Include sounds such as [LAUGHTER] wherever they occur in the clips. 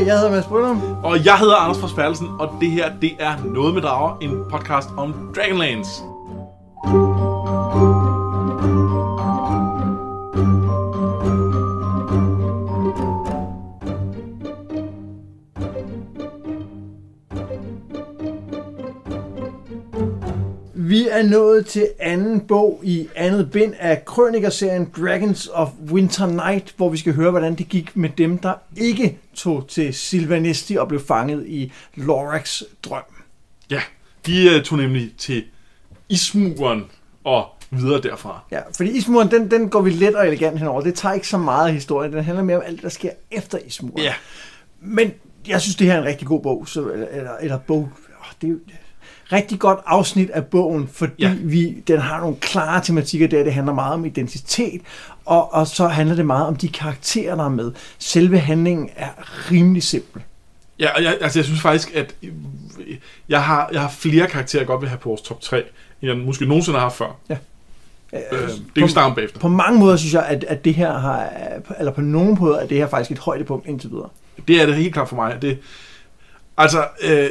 Hej, jeg hedder Mads Brynum. Og jeg hedder Anders Forsperlsen, og det her, det er Noget med Drager, en podcast om Dragonlance. Er nået til anden bog i andet bind af krønikerserien Dragons of Winter Night, hvor vi skal høre, hvordan det gik med dem, der ikke tog til Silvanesti og blev fanget i Lorax drøm. Ja, de uh, tog nemlig til Ismuren og videre derfra. Ja, fordi Ismuren, den, den går vi let og elegant henover. Det tager ikke så meget af historien. Den handler mere om alt der sker efter Ismuren. Ja, Men jeg synes, det her er en rigtig god bog. Så, eller, eller, bog. åh, Det er jo rigtig godt afsnit af bogen, fordi ja. Vi, den har nogle klare tematikker der. Det handler meget om identitet, og, og så handler det meget om de karakterer, der er med. Selve handlingen er rimelig simpel. ja og jeg, altså, jeg synes faktisk, at øh, jeg har, jeg har flere karakterer, jeg godt vil have på vores top 3, end jeg måske nogensinde har haft før. Ja. Øh, det kan vi om bagefter. På mange måder synes jeg, at, at det her har, eller på nogen måder, er det her faktisk et højdepunkt indtil videre. Det er det helt klart for mig. Det, altså, øh,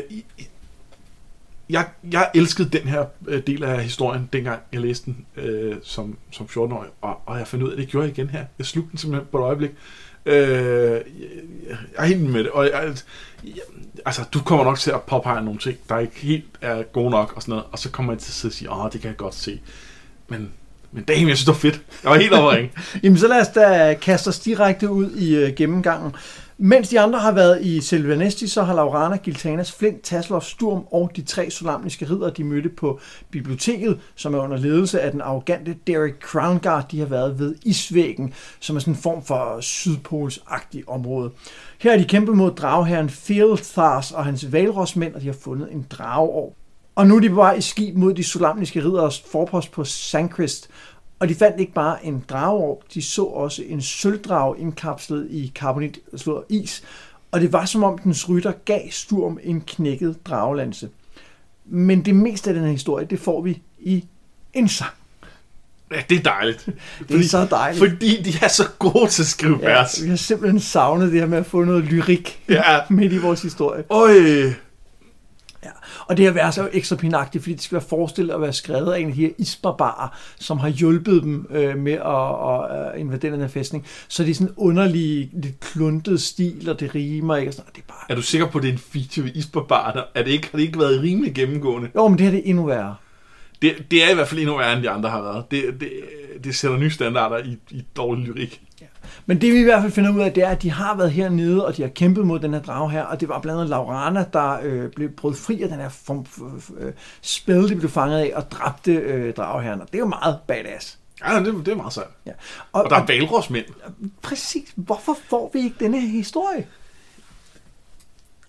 jeg, jeg elskede den her øh, del af historien, dengang jeg læste den øh, som, som 14-årig, og, og jeg fandt ud af, at det gjorde jeg igen her. Jeg slugte den simpelthen på et øjeblik. Øh, jeg, jeg er helt med det, og jeg, jeg, altså, du kommer nok til at påpege nogle ting, der ikke helt er gode nok, og sådan noget, og så kommer jeg til at sidde og sige, åh, det kan jeg godt se. Men, men damn, jeg synes, det var fedt. Jeg var helt overring. [LAUGHS] Jamen så lad os da kaste os direkte ud i øh, gennemgangen. Mens de andre har været i Selvanesti, så har Laurana, Giltanas, Flint, Tasloff, Sturm og de tre solamniske ridder, de mødte på biblioteket, som er under ledelse af den arrogante Derek Crownguard, de har været ved Isvæggen, som er sådan en form for sydpolsagtig område. Her er de kæmpet mod dragherren Fieldthars og hans valrosmænd, og de har fundet en drageår. Og nu er de på vej i skib mod de solamniske ridderes forpost på Sankrist, og de fandt ikke bare en drageorb, de så også en sølvdrage indkapslet i karbonit slået is. Og det var som om dens rytter gav Sturm en knækket dragelanse. Men det meste af den her historie, det får vi i en sang. Ja, det er dejligt. [LAUGHS] Det er så dejligt. Fordi de er så gode til at skrive Ja, vers. vi har simpelthen savnet det her med at få noget lyrik Ja. [LAUGHS] midt i vores historie. Øj, Ja. Og det her vers er jo ekstra pinagtigt, fordi det skal være forestillet at være skrevet af en af de her isbarbarer, som har hjulpet dem øh, med at, at, at invadere den her fæstning. Så det er sådan en underlig, lidt kluntet stil, og det rimer ikke. Og sådan, og det er bare... Er du sikker på, at det er en feature ved Isbarbar? Er det ikke, har det ikke været rimelig gennemgående? Jo, men det her det er endnu værre. Det, det er i hvert fald endnu værre, end de andre har været. Det, det, det sætter nye standarder i, i dårlig lyrik. Men det vi i hvert fald finder ud af, det er, at de har været hernede, og de har kæmpet mod den her drage her, og det var blandt andet Laurana, der øh, blev brød fri af den her form, øh, spil, de blev fanget af, og dræbte øh, drageherren. Og det er jo meget badass. Ja, det, det er meget sejt. Ja. Og der er valrosmænd. Præcis. Hvorfor får vi ikke denne her historie?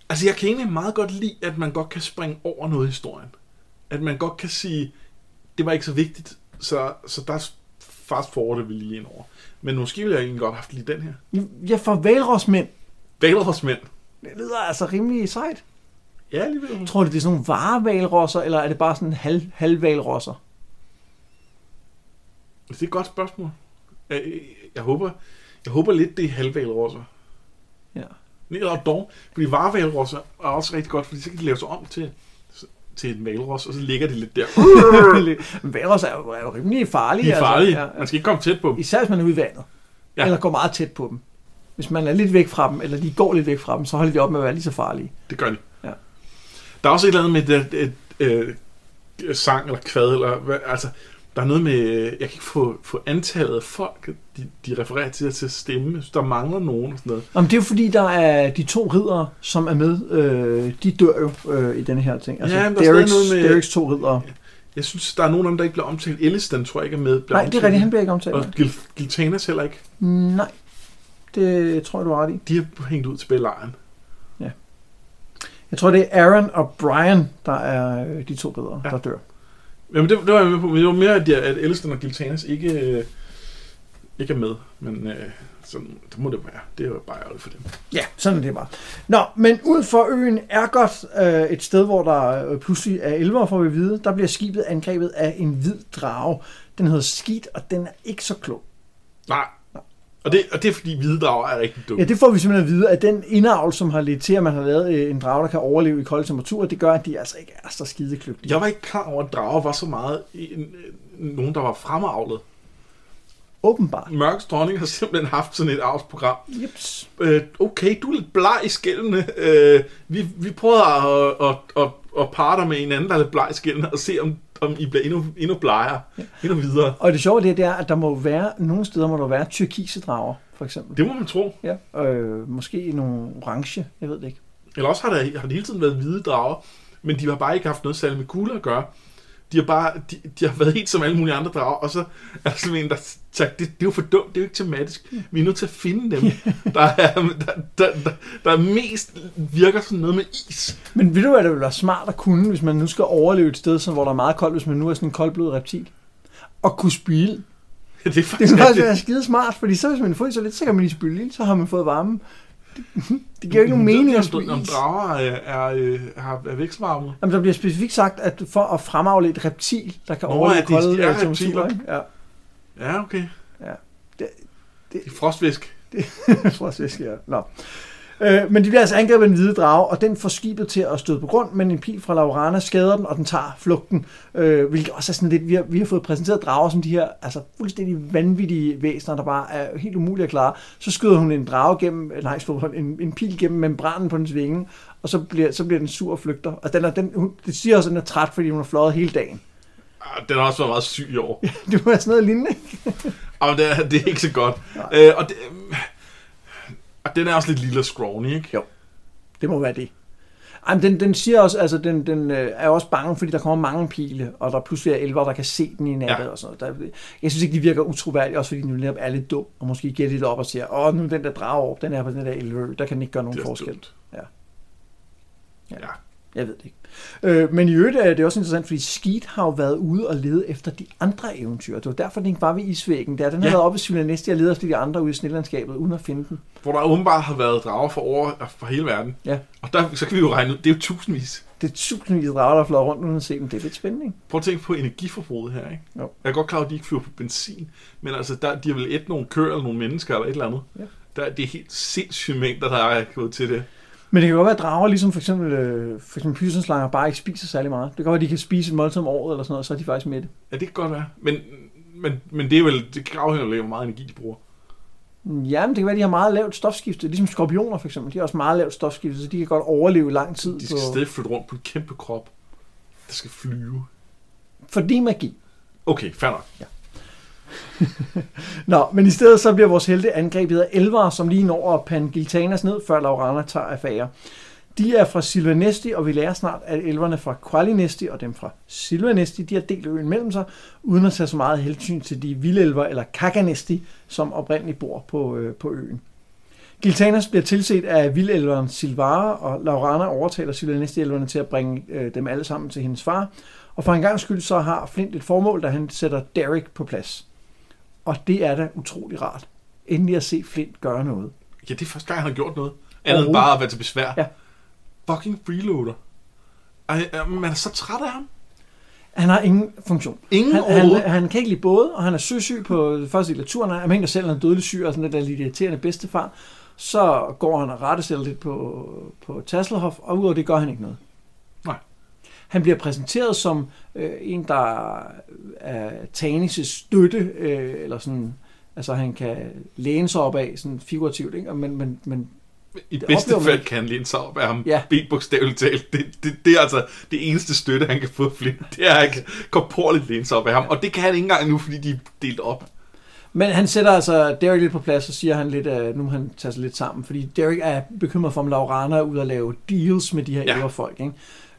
Altså, jeg kan egentlig meget godt lide, at man godt kan springe over noget i historien. At man godt kan sige, det var ikke så vigtigt, så, så der fast forwarder vi lige ind over. Men måske ville jeg egentlig godt have haft lige den her. Ja, for valrosmænd. Valrosmænd. Det lyder altså rimelig sejt. Ja, alligevel. Tror du, det er sådan nogle varevalrosser, eller er det bare sådan halv, halvvalrosser? Det er et godt spørgsmål. Jeg, jeg, håber, jeg håber lidt, det er halvvalrosser. Ja. Eller dog, fordi varevalrosser er også rigtig godt, fordi så kan de lave sig om til, til en valros, og så ligger de lidt der. [LAUGHS] [LAUGHS] Men valrosser er jo, er jo rimelig farlige. De er farlige. Altså. Ja, Man skal ikke komme tæt på dem. Især hvis man er ude i vandet. Ja. Eller går meget tæt på dem. Hvis man er lidt væk fra dem, eller de går lidt væk fra dem, så holder de op med at være lige så farlige. Det gør de. Ja. Der er også et eller andet med et, et, et, et sang eller kvad, eller hvad, altså, der er noget med, jeg kan ikke få, få antallet af folk, de, de refererer til til at stemme. Jeg Der mangler nogen og sådan noget. Jamen, det er jo fordi, der er de to riddere, som er med, øh, de dør jo øh, i denne her ting. Altså, Ja, men der er noget med- Dereks to riddere. Jeg synes, der er nogen af dem, der ikke bliver omtalt. Elliston tror jeg ikke er med. Nej, det er omtalt. rigtigt, han bliver ikke omtalt. Og Gil, Giltanas heller ikke. Nej, det tror jeg, du har ret i. De er hængt ud til lejren. Jeg tror, det er Aaron og Brian, der er øh, de to riddere, ja. Ja. der dør. Jamen, det, det var jeg med på. Men det var mere, at, at Elliston og Giltanas ikke, øh, ikke er med. Men øh, sådan, det må det være. Det er jo bare ærgerligt for dem. Ja, sådan er det bare. Nå, men ud for øen Ergot, øh, et sted, hvor der øh, pludselig er elver, får vi at vide, der bliver skibet angrebet af en hvid drage. Den hedder Skid, og den er ikke så klog. Nej. Og det, og det er fordi hvide drager er rigtig dumme. Ja, det får vi simpelthen at vide, at den indavl, som har ledt til, at man har lavet øh, en drage, der kan overleve i kolde temperaturer, det gør, at de altså ikke er så skide kløgtige. Jeg var ikke klar over, at drager var så meget en, en, nogen, der var fremavlet. Åbenbart. Mørks dronning har simpelthen haft sådan et avlsprogram. Jeps. Øh, okay, du er lidt bleg i skældene. Øh, vi, vi prøver at, at, at, at parre dig med en anden, der er lidt bleg i skældene, og se, om, om I bliver endnu, endnu blegere, ja. endnu videre. Og det sjove det, det er, at der må være, nogle steder må der være tyrkise drager, for eksempel. Det må man tro. Ja. Øh, måske nogle orange, jeg ved det ikke. Eller også har, der, har det hele tiden været hvide drager, men de har bare ikke haft noget særligt med kugler at gøre. De har bare, de, de har været helt som alle mulige andre drager, og så er der sådan en, der sagt, det, det er jo for dumt, det er jo ikke tematisk. Vi er nødt til at finde dem, [LAUGHS] der, er, der, der, der, der mest virker sådan noget med is. Men ved du, hvad det ville være smart at kunne, hvis man nu skal overleve et sted, som, hvor der er meget koldt, hvis man nu er sådan en koldblodet reptil? Og kunne spyle. [LAUGHS] Det er Det faktisk kunne også rigtigt. være skide smart, fordi så hvis man får så lidt, så kan man lige spyle så har man fået varme. Det, det giver ikke nogen mening at spyle om drager er, er, er, er, er vekselvarme. Jamen, der bliver specifikt sagt, at for at fremavle et reptil, der kan Nå, overleve ja, de- kolde de er øh, temperaturer, reptiler. ikke? Ja, Ja, okay. det, Det er frostfisk. [LAUGHS] frostfisk, ja. Nå. Øh, men de bliver altså angrebet af en hvide drage, og den får skibet til at støde på grund, men en pil fra Laurana skader den, og den tager flugten. Øh, hvilket også er sådan lidt, vi har, vi har fået præsenteret drager som de her altså fuldstændig vanvittige væsener, der bare er helt umulige at klare. Så skyder hun en drage gennem, nej, slår hun en, en pil gennem membranen på dens vinge, og så bliver, så bliver den sur og flygter. Og den er, den, hun, det siger også, at den er træt, fordi hun har fløjet hele dagen. Ah, Den har også været meget syg i år. [LAUGHS] Det må være sådan noget lignende. [LAUGHS] ikke? Og det er, det er ikke så godt. Øh, og, det, og den er også lidt lille og scrawny, ikke? Jo. Det må være det. Ej, men den, den siger også, altså den, den øh, er også bange, fordi der kommer mange pile, og der pludselig er elver, der kan se den i natten Ja. og sådan noget. Der, jeg synes ikke, de virker utroværdige, også fordi den netop er lidt dum, og måske giver lidt op og siger, åh, nu den der drage op, den er på den der elver, der kan den ikke gøre nogen forskel. dumt. Ja. Ja. Ja. Jeg ved det ikke. Øh, men i øvrigt er det også interessant, fordi Skeet har jo været ude og lede efter de andre eventyr. Det var derfor, den ikke var ved isvæggen. Der. Den har Ja. været oppe i Sylvanesti og ledet efter de andre ude i Snillandskabet, uden at finde dem. Hvor der åbenbart har været drager for over for hele verden. Ja. Og der, så kan vi jo regne ud, det er jo tusindvis. Det er tusindvis af drager, der flyder rundt uden at se dem. Det er lidt spændende, ikke? Prøv at tænke på energiforbruget her, ikke? Jo. Jeg er godt klar at de ikke flyver på benzin, men altså, der, de har vel et nogle køer eller nogle mennesker eller et eller andet. Ja. Der, det er helt sindssygt mængder, der er gået til det. Men det kan godt være, at drager, ligesom for eksempel, øh, for eksempel pysenslanger, bare ikke spiser særlig meget. Det kan godt være, at de kan spise et måltid om året eller sådan noget, så er de faktisk med det. Ja, det kan godt være. Men, men, men det er vel, det afhænger af, hvor meget energi de bruger. Ja, men det kan være, at de har meget lavt stofskifte. Ligesom skorpioner for eksempel. De har også meget lavt stofskifte, så de kan godt overleve lang tid. De skal på... stadig flytte rundt på en kæmpe krop, der skal flyve. Fordi magi. Okay, fair nok. Nå, men i stedet så bliver vores helte angrebet af elvere, som lige når at pande Giltanas ned, før Laurana tager affære. De er fra Silvanesti, og vi lærer snart, at elverne fra Qualinesti og dem fra Silvanesti, de har delt øen mellem sig, uden at tage så meget hensyn til de vildelver eller Kaganesti, som oprindeligt bor på, øh, på øen. Giltanas bliver tilset af vildelveren Silvara, og Laurana overtaler Silvanesti-elverne til at bringe øh, dem alle sammen til hendes far. Og for en gang skyld så har Flint et formål, da han sætter Derek på plads. Og det er da utrolig rart. Endelig at se Flint gøre noget. Ja, det er første gang, han har gjort noget. Andet end bare at være til besvær. Ja. Fucking freeloader. Ej, man er så træt af ham. Han har ingen funktion. Ingen Han, han, han kan ikke lide både, og han er søsyg på første del af turen. Han mener selv, at han er dødelig syg og sådan lidt der lidt irriterende bedstefar. Så går han og rettesætter lidt på, på Tasselhoff, og udover det gør han ikke noget. Han bliver præsenteret som øh, en, der er Tanis' støtte, øh, eller sådan, altså han kan læne sig op af, sådan figurativt, ikke? Men, men, men I Det bedste fald ikke. kan han læne sig op af ham. Ja. Helt bogstaveligt talt. Det, det, det, er altså det eneste støtte, han kan få Flint. Det er, at han kan korporligt læne sig op af ham. Og det kan han ikke engang nu, fordi de er delt op. Men han sætter altså Derek lidt på plads, og siger han lidt, at nu må han tager sig lidt sammen, fordi Derek er bekymret for, om Laurana er ude at lave deals med de her Ja. ja. folk. Ikke?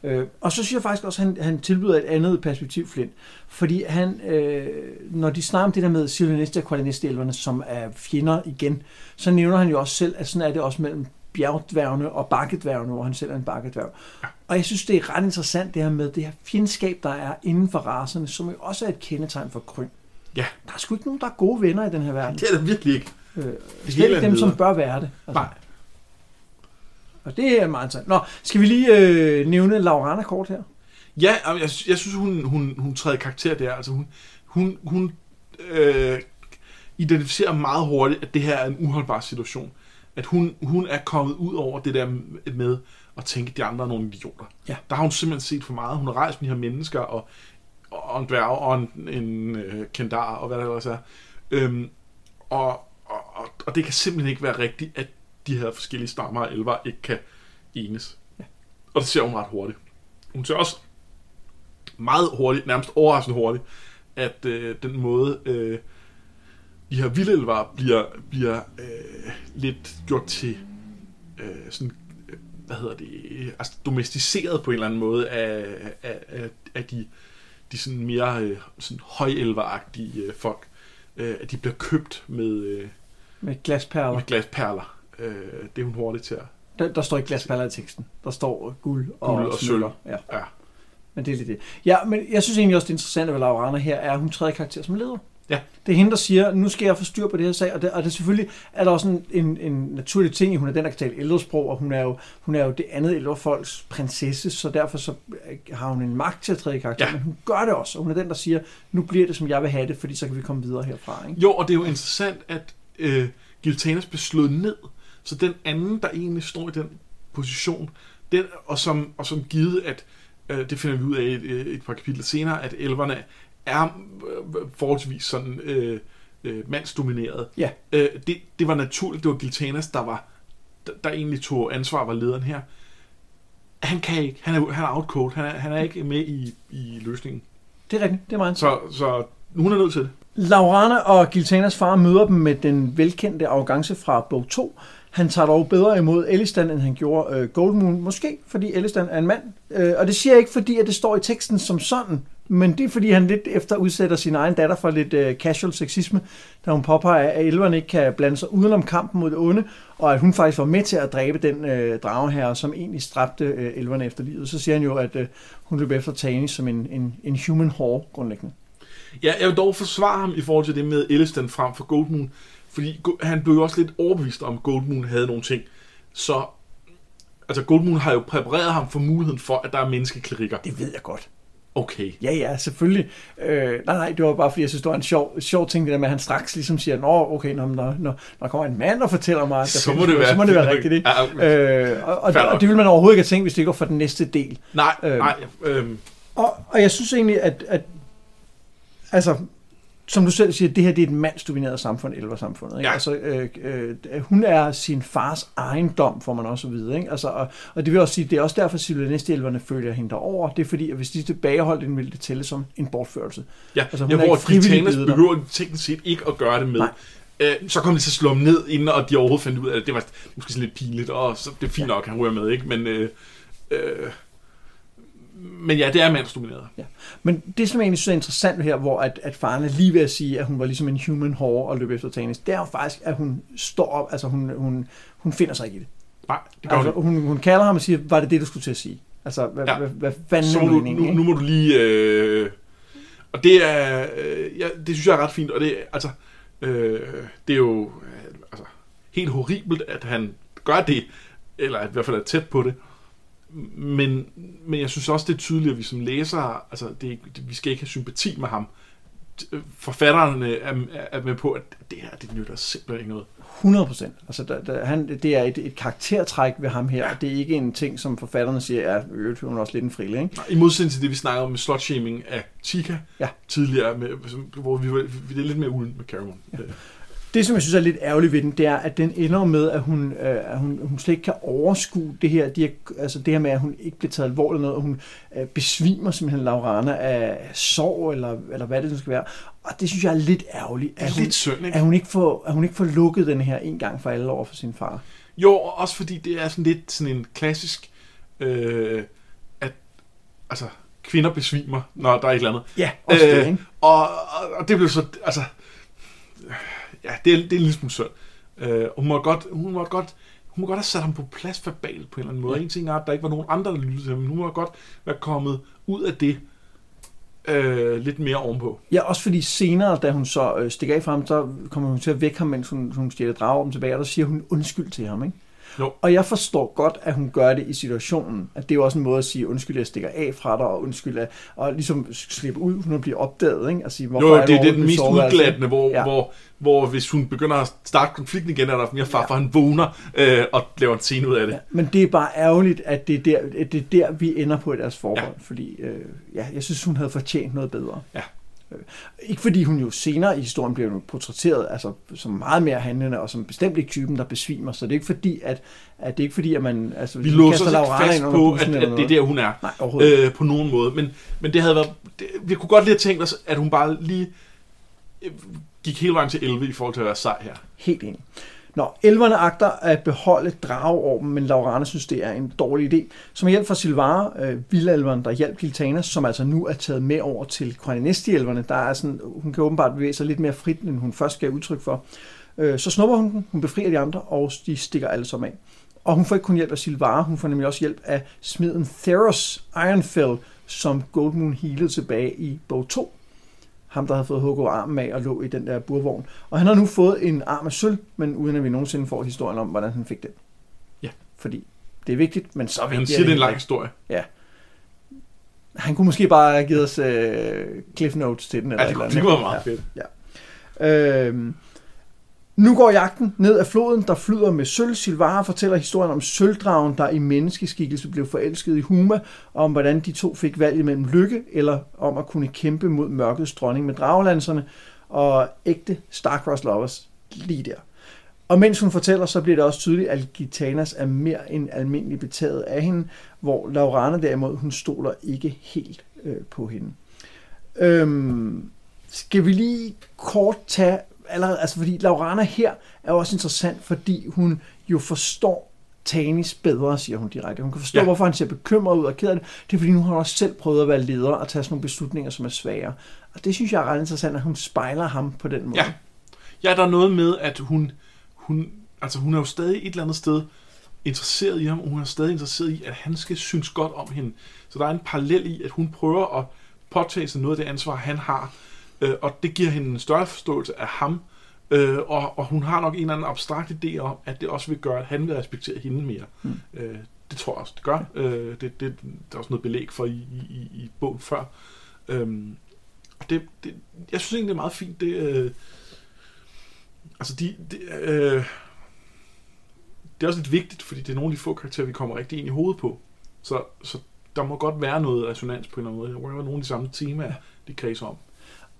Øh, og så synes jeg faktisk også, at han, han tilbyder et andet perspektiv, Flint. Fordi han, øh, når de snakker om det der med Silvanesti og Qualinesti som er fjender igen, så nævner han jo også selv, at sådan er det også mellem bjergdværgene og bakkedværgene, hvor han selv er en bakkedværg. Og jeg synes, det er ret interessant det her med det her fjendskab, der er inden for racerne, som jo også er et kendetegn for kryn. Ja. Der er sgu ikke nogen, der er gode venner i den her verden. Det er det virkelig ikke. Øh, Det hele ikke er dem, som bør være det. Altså. Nej. Og det er meget interessant. Nå, skal vi lige øh, nævne Laurana kort her? Ja, jeg, jeg synes, hun, hun, hun træder karakter der. Altså, hun, hun, hun, øh, identificerer meget hurtigt, at det her er en uholdbar situation. At hun, hun er kommet ud over det der med at tænke, at de andre er nogle idioter. Ja. Der har hun simpelthen set for meget. Hun har rejst med de her mennesker, og, og en dværg, og en, en uh, kendar, og hvad der ellers er. Øhm, og, og, og, og det kan simpelthen ikke være rigtigt, at de her forskellige stammer og elver ikke kan enes. Ja. Og det ser hun ret hurtigt. Hun ser også meget hurtigt, nærmest overraskende hurtigt, at øh, den måde, øh, de her vildelver bliver, bliver øh, lidt gjort til øh, sådan, øh, hvad hedder det, altså domesticeret på en eller anden måde af, af, af, af de, de sådan mere øh, sådan højelveragtige øh, folk. Øh, at de bliver købt med, øh, Med glasperler. med glasperler. Øh, det er hun hurtigt til at... Der, der står ikke glasperler i teksten. Der står guld og, Guld og sølv. Ja, Ja. men det er lidt det. Ja, men jeg synes egentlig også, det interessante ved Laurana her er, at hun træder karakter som leder. Ja. Det er hende, der siger, nu skal jeg få styr på det her sag, og det, og det selvfølgelig er der også en, en, en naturlig ting, i, hun er den, der kan tale ældresprog, og hun er jo, hun er jo det andet ældre folks prinsesse, så derfor så øh, har hun en magt til at træde i karakter, Ja. men hun gør det også, og hun er den, der siger, nu bliver det, som jeg vil have det, fordi så kan vi komme videre herfra. Ikke? Jo, og det er jo interessant, at øh, Giltanas blev slået ned, så den anden, der egentlig står i den position, den, og, som, og som givet, at øh, det finder vi ud af et, et par kapitler senere, at elverne er øh, forholdsvis sådan øh, øh, mandsdomineret. Ja. Øh, det, det var naturligt, det var Giltanas, der var der, der egentlig tog ansvar, var lederen her. Han kan ikke, han er, han er outcode, han er, han er ikke med i, i løsningen. Det er rigtigt, det er meget Så, så hun er nødt til det. Laurana og Giltanas far møder dem med den velkendte arrogance fra bog 2. Han tager dog bedre imod Elistan, end han gjorde øh, Goldmoon. Måske fordi Elistan er en mand. Øh, og det siger jeg ikke, fordi at det står i teksten som sådan. Men det er, fordi han lidt efter udsætter sin egen datter for lidt øh, casual sexisme, da hun påpeger, at elverne ikke kan blande sig udenom kampen mod det onde, og at hun faktisk var med til at dræbe den øh, drageherre, som egentlig stræbte øh, elverne efter livet. Så siger han jo, at øh, hun løb efter Tani som en, en, en human whore, grundlæggende. Ja, jeg vil dog forsvare ham i forhold til det med Elistan frem for Goldmoon, fordi han blev jo også lidt overbevist om, at Goldmoon havde nogle ting. Så altså Goldmoon har jo præpareret ham for muligheden for, at der er menneskeklerikker. Det ved jeg godt. Okay. Ja, ja, selvfølgelig. Øh, nej, nej, det var bare fordi, jeg synes, det var en sjov, sjov ting, det der med, at han straks ligesom siger, Nå, okay, når, når, når der kommer en mand og fortæller mig, at der Så må findes det være- så må det være rigtigt, ikke? Ja, Øh, og, og, og, det vil man overhovedet ikke have tænkt, hvis det ikke var for den næste del. Nej, Øh. nej. Øh, Og, og jeg synes egentlig, at, at altså, som du selv siger, det her det er et mandsdomineret samfund, elversamfundet. Ikke? Ja. Altså, øh, øh, hun er sin fars ejendom, får man også at vide. Ikke? Altså, og, og det vil også sige, det er også derfor, at Silvanesti-elverne følger hende derover. Det er fordi, at hvis de tilbageholdt hende, ville det tælle som en bortførelse. ja, altså, hun ja, hvor blevet der. behøver teknisk set ikke at gøre det med. Nej. Øh, så kom de til at slå ned, inden og de overhovedet fandt ud af, at det var måske sådan lidt pinligt, og så det er fint nok, han ryger med, ikke? Men, øh, øh, men ja, det er mandsdomineret. Ja. Men det, som jeg egentlig synes er interessant her, hvor at, at faren er lige ved at sige, at hun var ligesom en human whore og løb efter Tanis, det er jo faktisk, at hun står op, altså hun, hun, hun finder sig ikke i det. Nej, det gør Altså, hun hun, hun kalder ham og siger, var det det, du skulle til at sige? Altså, hvad, Ja. hvad, hvad fanden så er meningen, nu, ikke? nu må du lige... Øh, og det er... Øh, ja, det synes jeg er ret fint, og det, altså, øh, det er jo øh, altså, helt horribelt, at han gør det, eller at i hvert fald er tæt på det. Men, men jeg synes også, det er tydeligt, at vi som læsere, altså, det, det, vi skal ikke have sympati med ham. Forfatterne er, er med på, at det her, det nytter simpelthen ikke noget. 100 procent. Altså, der, der, han, det er et, et karaktertræk ved ham her, Ja. det er ikke en ting, som forfatterne siger, er øvrigt, hun er også lidt en frille, ikke? I modsætning til det, vi snakkede om med slutshaming af Chica Ja. tidligere, med, hvor vi, vi det er lidt mere uden med Caramon. Ja. Det, som jeg synes er lidt ærgerligt ved den, det er, at den ender med, at hun, øh, at hun, hun slet ikke kan overskue det her, de her, altså det her med, at hun ikke bliver taget alvorligt noget, og hun øh, besvimer simpelthen Laurana af sorg, eller, eller hvad det nu skal være. Og det synes jeg er lidt ærgerligt, er at hun, lidt synd, ikke? at hun, ikke får, at hun ikke får lukket den her en gang for alle over for sin far. Jo, og også fordi det er sådan lidt sådan en klassisk, øh, at altså, kvinder besvimer, når der er et eller andet. Ja, også øh, det, ikke? Og, og, og det blev så, altså, ja, det er, det er en lille smule synd. Øh, hun må godt, hun må godt, hun må godt have sat ham på plads verbalt på en eller anden måde. Ja. En ting er, at der ikke var nogen andre, der lyttede til ham, men hun må godt være kommet ud af det øh, lidt mere ovenpå. Ja, også fordi senere, da hun så øh, stikker af fra ham, så kommer hun til at vække ham, mens hun, hun stjæler drager om tilbage, og der siger hun undskyld til ham, ikke? Jo. Og jeg forstår godt, at hun gør det i situationen. At det er jo også en måde at sige, undskyld, jeg stikker af fra dig, og undskyld, at, og ligesom slippe ud, hun bliver opdaget, ikke? Og sige, hvorfor Jo, er det er det den overhovedet mest altså? udglattende, hvor, Ja. ja. hvor, hvor hvis hun begynder at starte konflikten igen, er der mere far, for han vågner øh, og laver en scene ud af det. Ja, men det er bare ærgerligt, at det er der, at det er der vi ender på i deres forhold. Ja. Ja. Fordi øh, ja, jeg synes, hun havde fortjent noget bedre. Ja. Ikke fordi hun jo senere i historien bliver portrætteret altså, som meget mere handlende, og som bestemt ikke typen, der besvimer. Så det er ikke fordi, at, at det er ikke fordi, at man... Altså, Vi låser os ikke fast på, at, at det er der, hun er. Nej, øh, på nogen måde. Men, men det havde været... Det, vi kunne godt lige have tænkt os, at hun bare lige øh, gik hele vejen til 11 i forhold til at være sej her. Helt enig. Nå, elverne agter at beholde drageorben, men Laurana synes, det er en dårlig idé. Som hjælp fra Silvara, øh, vildelveren, der hjalp Giltana, som altså nu er taget med over til Kornanesti-elverne, der er sådan, hun kan åbenbart bevæge sig lidt mere frit, end hun først gav udtryk for. Øh, så snupper hun den, hun befrier de andre, og de stikker alle sammen af. Og hun får ikke kun hjælp af Silvara, hun får nemlig også hjælp af smeden Theros Ironfell, som Goldmoon healede tilbage i bog 2 ham, der havde fået hugget armen af og lå i den der burvogn. Og han har nu fået en arm af sølv, men uden at vi nogensinde får historien om, hvordan han fik den. Ja. Fordi det er vigtigt, men så Han vigtigt siger, det er en lang historie. Han kunne måske bare have givet os øh, cliff notes til den. Eller Ja, det, et kunne- det andet. var meget Ja. fedt. Øhm, nu går jagten ned ad floden, der flyder med sølv. Silvara fortæller historien om sølvdragen, der i menneskeskikkelse blev forelsket i Huma, og om hvordan de to fik valget mellem lykke eller om at kunne kæmpe mod mørkets dronning med dragelanserne, og ægte Starcross Lovers lige der. Og mens hun fortæller, så bliver det også tydeligt, at Gitanas er mere end almindelig betaget af hende, hvor Laurana derimod, hun stoler ikke helt øh, på hende. Øhm, skal vi lige kort tage allerede, altså fordi Laurana her er også interessant, fordi hun jo forstår Tanis bedre, siger hun direkte. Hun kan forstå. Ja. hvorfor han ser bekymret ud og ked af det. Det er fordi, nu har hun også selv prøvet at være leder og tage sådan nogle beslutninger, som er svære. Og det synes jeg er ret interessant, at hun spejler ham på den måde. Ja. Ja, der er noget med, at hun, hun, altså hun er jo stadig et eller andet sted interesseret i ham, og hun er stadig interesseret i, at han skal synes godt om hende. Så der er en parallel i, at hun prøver at påtage sig noget af det ansvar, han har, øh, og det giver hende en større forståelse af ham, øh, og, og hun har nok en eller anden abstrakt idé om, at det også vil gøre, at han vil respektere hende mere. Mm. Øh, det tror jeg også, det gør. Øh, det, det, der er også noget belæg for i, i, i- i bogen før. Øhm, og det, det, jeg synes egentlig, det er meget fint, det... Øh, altså, de... de øh, det er også lidt vigtigt, fordi det er nogle af de få karakterer, vi kommer rigtig ind i hovedet på. Så, så der må godt være noget resonans på en eller anden måde. Der må være nogle af de samme temaer, de kredser om.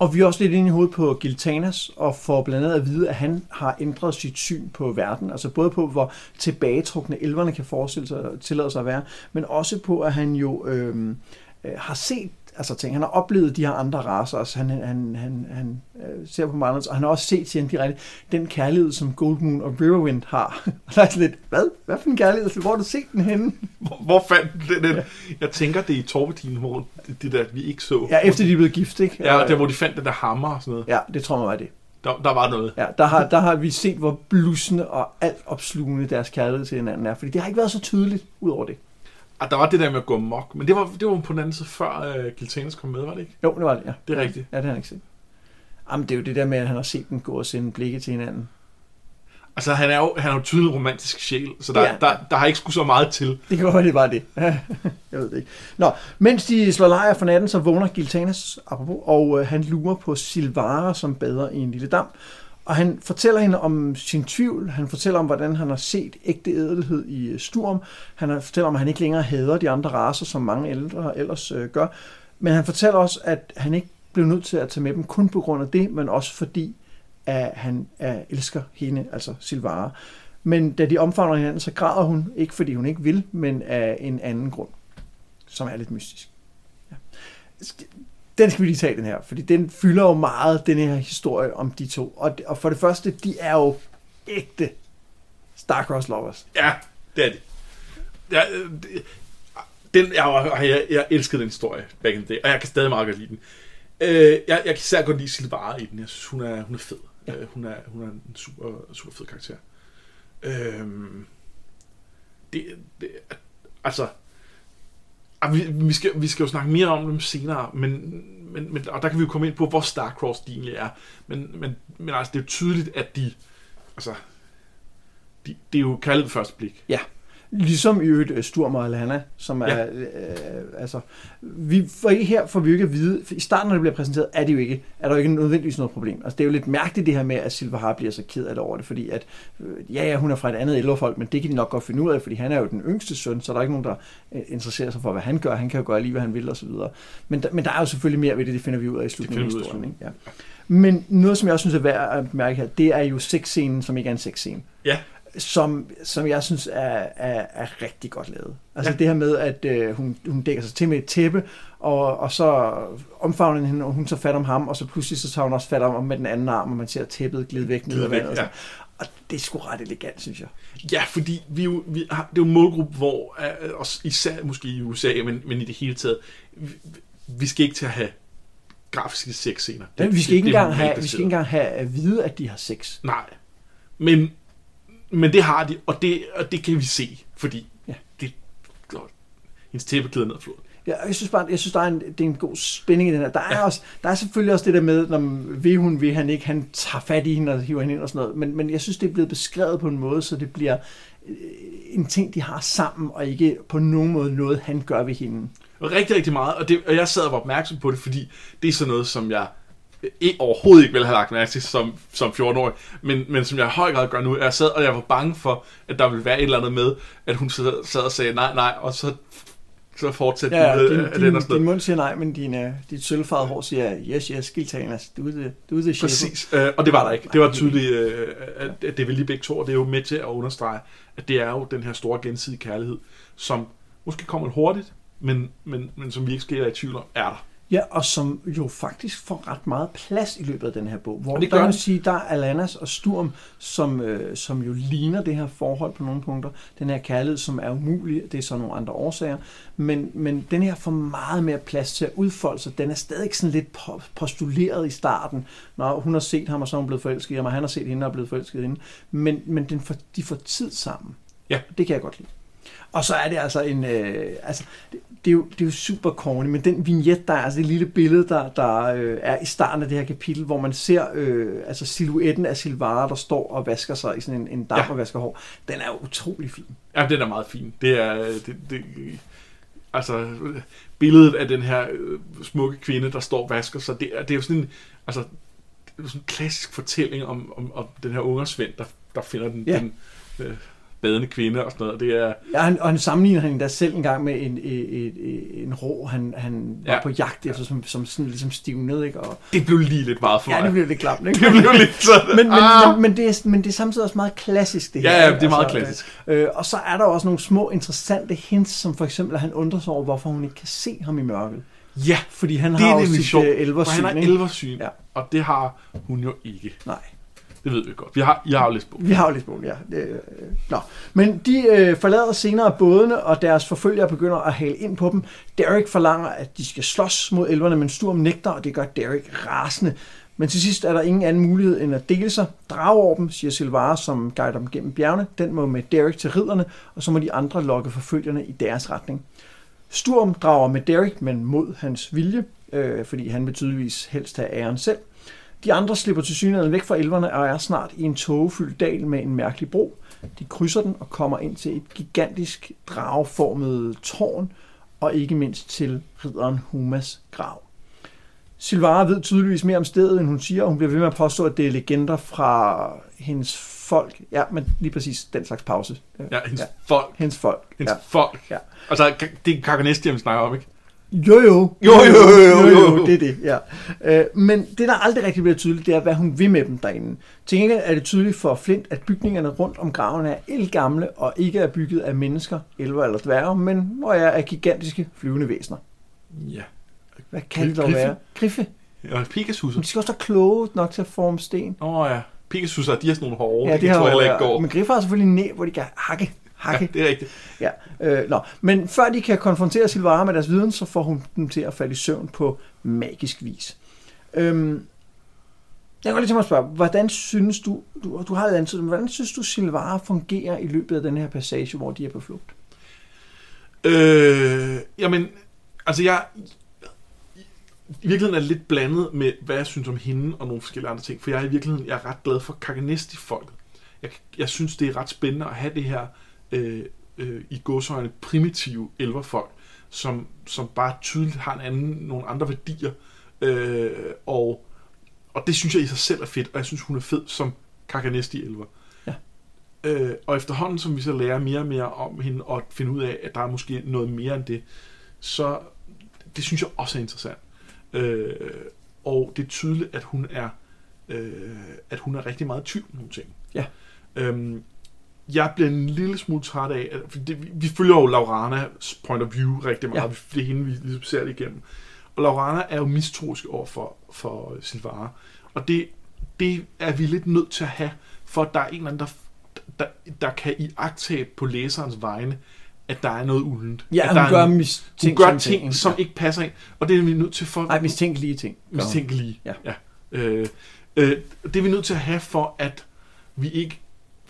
Og vi er også lidt inde i hovedet på Giltanas, og får blandt andet at vide, at han har ændret sit syn på verden. Altså både på, hvor tilbagetrukne elverne kan forestille sig, tillade sig at være, men også på, at han jo øhm, øh, har set altså ting. Han har oplevet de her andre raser, altså han, han, han, han øh, ser på meget, og han har også set, han direkte, den kærlighed, som Goldmoon og Riverwind har. [LAUGHS] og der er sådan lidt, hvad? Hvad for en kærlighed? Hvor har du set den henne? [LAUGHS] Hvor, hvor fandt den? den? Jeg tænker, det er i Torvetinen, hvor det, der, vi ikke så. Ja, efter de blevet gift, ikke? Ja, der hvor de fandt den der hammer og sådan noget. Ja, det tror jeg var det. Der, der var noget. Ja, der har, der har vi set, hvor blussende og alt opslugende deres kærlighed til hinanden er. Fordi det har ikke været så tydeligt ud over det. Og der var det der med at gå mok, men det var, det var på den anden side før uh, Giltanas kom med, var det ikke? Jo, det var det, ja. Det er rigtigt. Ja, det har han ikke set. Jamen, det er jo det der med, at han har set dem gå og sende blikke til hinanden. Altså, han er jo, han er jo tydelig romantisk sjæl, så der, Ja. der, der har ikke skulle så meget til. Det kan godt være, det var det. [LAUGHS] jeg ved det ikke. Nå, mens de slår lejr for natten, så vågner Giltanas, apropos, og øh, han lurer på Silvara, som bader i en lille dam. Og han fortæller hende om sin tvivl. Han fortæller om, hvordan han har set ægte ædelhed i øh, Sturm. Han fortæller om, at han ikke længere hader de andre raser, som mange ældre ellers øh, gør. Men han fortæller også, at han ikke blev nødt til at tage med dem kun på grund af det, men også fordi, at han elsker hende, altså Silvara. Men da de omfavner hinanden, så græder hun, ikke fordi hun ikke vil, men af en anden grund, som er lidt mystisk. Ja. Den skal vi lige tage, den her, fordi den fylder jo meget, den her historie om de to. Og, og for det første, de er jo ægte Starcross lovers. Ja, det er det. Ja, det- den, jeg, jeg, jeg elskede den historie back in the day, og jeg kan stadig meget godt lide den. Øh, jeg, jeg kan især godt lide Silvara i den. Jeg synes, hun er, hun er fed. Ja. Øh, hun, er, hun er en super, super fed karakter. Øh, det, det, altså, ah, vi, vi, skal, vi skal jo snakke mere om dem senere, men, men, men, og der kan vi jo komme ind på, hvor Starcross de egentlig er. Men, men, men altså, det er jo tydeligt, at de, altså, de, det er jo kærlighed første blik. Ja. Ligesom i øvrigt øh, Sturm og Alana, som er, Ja. øh, altså, vi får ikke her får vi jo ikke at vide, for i starten, når det bliver præsenteret, er det jo ikke, er der jo ikke nødvendigvis noget problem. Altså, det er jo lidt mærkeligt det her med, at Silverhar bliver så ked af det over det, fordi at, øh, ja, ja, hun er fra et andet elverfolk, men det kan de nok godt finde ud af, fordi han er jo den yngste søn, så der er ikke nogen, der øh, interesserer sig for, hvad han gør. Han kan jo gøre lige, hvad han vil, og så videre. Men, der, men der er jo selvfølgelig mere ved det, det finder vi ud af i slutningen af historien. Ikke? Ja. Men noget, som jeg også synes er værd at mærke her, det er jo sexscenen, som ikke er en sexscene Ja, som, som jeg synes er, er, er rigtig godt lavet. Altså Ja. ja. det her med, at øh, hun, hun dækker sig til med et tæppe, og, og så omfavner hende, og hun så fat om ham, og så pludselig så tager hun også fat om ham med den anden arm, og man ser tæppet glide væk ned ad vandet. Og, ja. og det er sgu ret elegant, synes jeg. Ja, fordi vi jo, vi har, det er jo en målgruppe, hvor, øh, også især måske i USA, men, men i det hele taget, vi, vi skal ikke til at have grafiske sexscener. Det, vi skal ikke det engang have, vi skal ikke engang have at vide, at de har sex. Nej, men, men det har de, og det, og det kan vi se, fordi Ja. det, godt, hendes tæppe glider ned ad floden. Ja, jeg synes bare, jeg synes, der er en, det er en god spænding i den her. Der er, Ja. også, der er selvfølgelig også det der med, når vil hun, vil han ikke, han tager fat i hende og hiver hende ind og sådan noget. Men, men jeg synes, det er blevet beskrevet på en måde, så det bliver øh, en ting, de har sammen, og ikke på nogen måde noget, han gør ved hende. Rigtig, rigtig meget, og, det, og jeg sad og var opmærksom på det, fordi det er sådan noget, som jeg ikke, overhovedet ikke ville have lagt mærke til som, som 14-årig, men, men som jeg i høj grad gør nu. Jeg sad, og jeg var bange for, at der ville være et eller andet med, at hun sad, sad og sagde nej, nej, og så, så fortsatte Ja, din, af din, din noget. mund siger nej, men din, uh, dit sølvfarvede hår siger, yes, yes, skildtagen, du er det, du er det Præcis, øh, og det var der ikke. Det var tydeligt, øh, at at det vil lige begge to, og det er jo med til at understrege, at det er jo den her store gensidige kærlighed, som måske kommer hurtigt, men, men, men som vi ikke skal være i tvivl om, er der. Ja, og som jo faktisk får ret meget plads i løbet af den her bog. Hvor det der gør man den. sige, der er Alanas og Sturm, som, øh, som jo ligner det her forhold på nogle punkter. Den her kærlighed, som er umulig, det er så nogle andre årsager. Men, men den her får meget mere plads til at udfolde sig. Den er stadig sådan lidt po- postuleret i starten. Når hun har set ham, og så er hun blevet forelsket i ham, og han har set hende og er blevet forelsket i hende. Men, men den får, de får tid sammen. Ja. Det kan jeg godt lide. Og så er det altså en... Øh, altså, det, det, er jo, det er jo super corny, men den vignet, der er, altså det lille billede, der, der øh, er i starten af det her kapitel, hvor man ser øh, altså silhuetten af Silvara, der står og vasker sig i sådan en, en dam Ja. og vasker hår, den er jo utrolig fin. Ja, den er meget fin. Det er, det, det, altså, billedet af den her øh, smukke kvinde, der står og vasker sig, det er, det er jo sådan en, altså, det er sådan en klassisk fortælling om, om, om den her ungersvend, der, der finder den, Ja. den øh, badende kvinde og sådan noget. Det er, Ja, han, og han sammenligner han endda selv en gang med en, en, en, en rå, han, han var Ja. på jagt efter, som, som sådan ligesom stivnede, ikke? Og, det blev lige lidt meget for ja, [LAUGHS] det blev lidt klamt, ikke? det blev lidt sådan, men, men, ah! men, men, det er, men det er samtidig også meget klassisk, det Ja, her. ja, ikke? det er meget Altså, klassisk. Øh, og så er der også nogle små interessante hints, som for eksempel, at han undrer sig over, hvorfor hun ikke kan se ham i mørket. Ja, Fordi han det har er jo sit sjovt, øh, elversyn, han har elversyn, Ja. og det har hun jo ikke. Nej, det ved vi godt. Vi har, I har jo læst bogen. vi har jo læst bogen, ja. Det, øh, nå. Men de øh, forlader senere bådene, og deres forfølgere begynder at hale ind på dem. Derek forlanger, at de skal slås mod elverne, men Sturm nægter, og det gør Derek rasende. Men til sidst er der ingen anden mulighed end at dele sig. Drage over dem, siger Silvara, som guider dem gennem bjergene. Den må med Derek til ridderne, og så må de andre lokke forfølgerne i deres retning. Sturm drager med Derek, men mod hans vilje, øh, fordi han vil tydeligvis helst have æren selv. De andre slipper til synligheden væk fra elverne og er snart i en tågefyldt dal med en mærkelig bro. De krydser den og kommer ind til et gigantisk drageformet tårn, og ikke mindst til ridderen Humas grav. Silvara ved tydeligvis mere om stedet, end hun siger, og hun bliver ved med at påstå, at det er legender fra hendes folk. Ja, men lige præcis den slags pause. Ja, hendes Ja. folk. Hendes folk. Hendes Ja. folk. Ja. Altså, det er Kaganesti, vi snakker om, ikke? Jo, jo. Jo, jo, jo, jo, jo. Det er det, ja. Øh, men det, der aldrig rigtig bliver tydeligt, det er, hvad hun vil med dem derinde. Til gengæld er det tydeligt for Flint, at bygningerne rundt om graven er elgamle og ikke er bygget af mennesker, elver eller dværge, men hvor er af gigantiske flyvende væsener. Ja. Hvad kan det dog være? Griffe. Og Pegasus. Men de skal også være kloge nok til at forme sten. Åh oh, ja. Pegasus de har sådan nogle hårde. ja, det, det tror jeg heller ikke går. Men griffer har selvfølgelig en næb, hvor de kan hakke. Hakke. Ja, det er rigtigt. Ja, øh, nå. Men før de kan konfrontere Silvara med deres viden, så får hun dem til at falde i søvn på magisk vis. Øhm, jeg kan godt lige at spørge, hvordan synes du, du, du har antydet, men hvordan synes du Silvara fungerer i løbet af den her passage, hvor de er på flugt? Øh, jamen, altså jeg... I virkeligheden er det lidt blandet med, hvad jeg synes om hende og nogle forskellige andre ting. For jeg er i virkeligheden jeg er ret glad for Kaganesti-folket. jeg, jeg synes, det er ret spændende at have det her øh, øh, i godsøjne primitive elverfolk, som, som bare tydeligt har en anden, nogle andre værdier. Øh, og, og det synes jeg i sig selv er fedt, og jeg synes, hun er fed som Kakanesti elver. Ja. Øh, og efterhånden, som vi så lærer mere og mere om hende, og finde ud af, at der er måske noget mere end det, så det synes jeg også er interessant. Øh, og det er tydeligt, at hun er øh, at hun er rigtig meget tvivl om nogle ting. Ja. Øhm, jeg bliver en lille smule træt af, at for det, vi, følger jo Lauranas point of view rigtig meget. Ja. Det er hende, vi ligesom ser det igennem. Og Laurana er jo mistroisk over for, for Silvara. Og det, det er vi lidt nødt til at have, for at der er en eller anden, der, der, der kan i på læserens vegne, at der er noget uldent. Ja, at der er gør, en, hun gør ting, som ja. ikke passer ind. Og det er vi nødt til for... Nej, mistænkelige ting. mistænkelige. Ja. ja. Øh, øh, det er vi nødt til at have for at vi ikke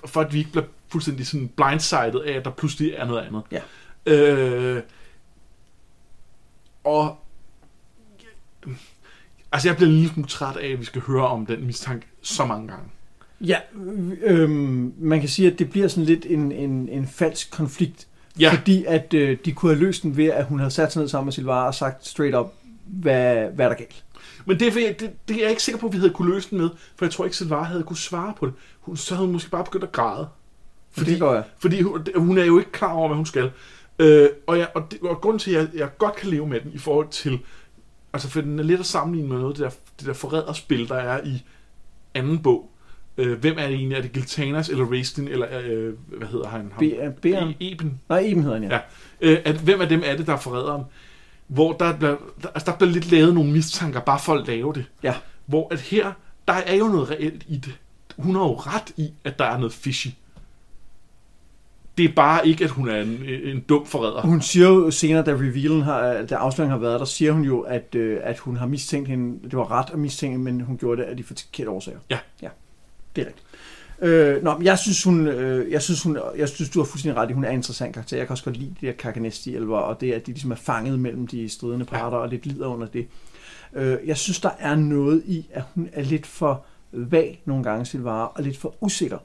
for at vi ikke bliver fuldstændig sådan blindsided af at der pludselig er noget andet. Ja. Øh, og altså jeg bliver en lille smule træt af at vi skal høre om den mistanke så mange gange. Ja, øhm, man kan sige, at det bliver sådan lidt en, en, en falsk konflikt. Ja. Fordi at øh, de kunne have løst den ved, at hun havde sat sig ned sammen med Silvara og sagt straight up, hvad, hvad er der galt? Men det er, det, det er jeg ikke sikker på, at vi havde kunne løse den med, for jeg tror ikke, Silvara havde kunne svare på det. Hun, så havde hun måske bare begyndt at græde. Fordi, det går jeg. Fordi hun, hun er jo ikke klar over, hvad hun skal. Øh, og, jeg, og, det, og grunden til, at jeg, jeg godt kan leve med den i forhold til... Altså, for den er lidt at sammenligne med noget det der, det der forræderspil, der er i anden bog. Øh, hvem er det egentlig? Er det Giltanas eller Raistlin, eller øh, hvad hedder han? Ham? Be- Beren? E- Eben. Nej, Eben hedder han, ja. Ja. Øh, at, hvem af dem er det, der er forræderen? Hvor der, bliver, der, altså, der bliver lidt lavet nogle mistanker, bare for at lave det. Ja. Hvor at her, der er jo noget reelt i det. Hun har jo ret i, at der er noget fishy. Det er bare ikke, at hun er en, en dum forræder. Hun siger jo senere, da revealen har, da afsløringen har været der, siger hun jo, at, øh, at hun har mistænkt hende, det var ret at mistænke, men hun gjorde det af de forkerte årsager. Ja. Ja, det er rigtigt. Øh, nå, men jeg synes, hun, øh, jeg, synes, hun, jeg synes, du har fuldstændig ret i, hun er en interessant karakter. Jeg kan også godt lide de her Kakanesti-elver, og det, at de ligesom er fanget mellem de stridende parter, ja. og lidt lider under det. Øh, jeg synes, der er noget i, at hun er lidt for vag nogle gange, Silvara, og lidt for usikker.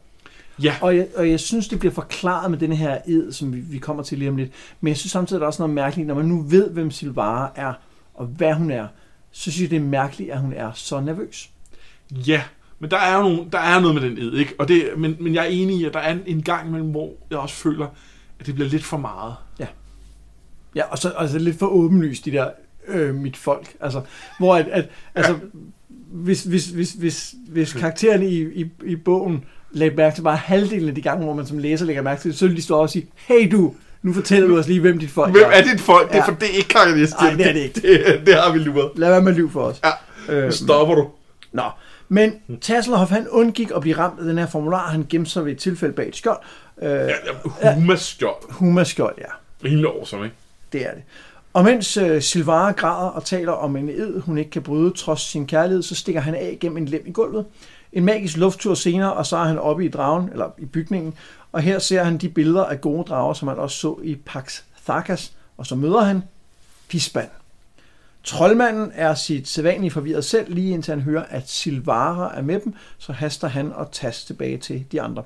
Ja, Og jeg, og jeg synes, det bliver forklaret med den her ed, som vi, vi kommer til lige om lidt. Men jeg synes samtidig, der er også noget mærkeligt, når man nu ved, hvem Silvara er, og hvad hun er, så synes jeg, det er mærkeligt, at hun er så nervøs. ja. Men der er jo nogle, der er noget med den ed, ikke? Og det, men, men jeg er enig i, at der er en, en gang imellem, hvor jeg også føler, at det bliver lidt for meget. Ja, og så altså lidt for åbenlyst, de der øh, mit folk. Altså, hvor at, at altså, ja. hvis, hvis, hvis, hvis, hvis karakteren i, i, i bogen lagde mærke til bare halvdelen af de gange, hvor man som læser lægger mærke til det, så vil de stå og sige, hey du, nu fortæller du os lige, hvem dit folk Hvem er dit folk? Det er Ja. for det er ikke karakteristisk. Nej, det er det ikke. [LAUGHS] Det, det har vi luret. Lad være med at lyve for os. Ja, Øh, stopper du. Nå, men Tasselhoff, han undgik at blive ramt af den her formular. Han gemte sig ved et tilfælde bag et skjold. Øh, Ja, ja, Humas stjål. Humas skjold, ja. Rimelig awesome, ikke? Det er det. Og mens øh, Silvara græder og taler om en ed, hun ikke kan bryde trods sin kærlighed, så stikker han af gennem en lem i gulvet. En magisk lufttur senere, og så er han oppe i dragen, eller i bygningen, og her ser han de billeder af gode drager, som han også så i Pax Thakas, og så møder han Pisban. Troldmanden er sit sædvanlige forvirret selv, lige indtil han hører, at Silvara er med dem, så haster han og tas tilbage til de andre.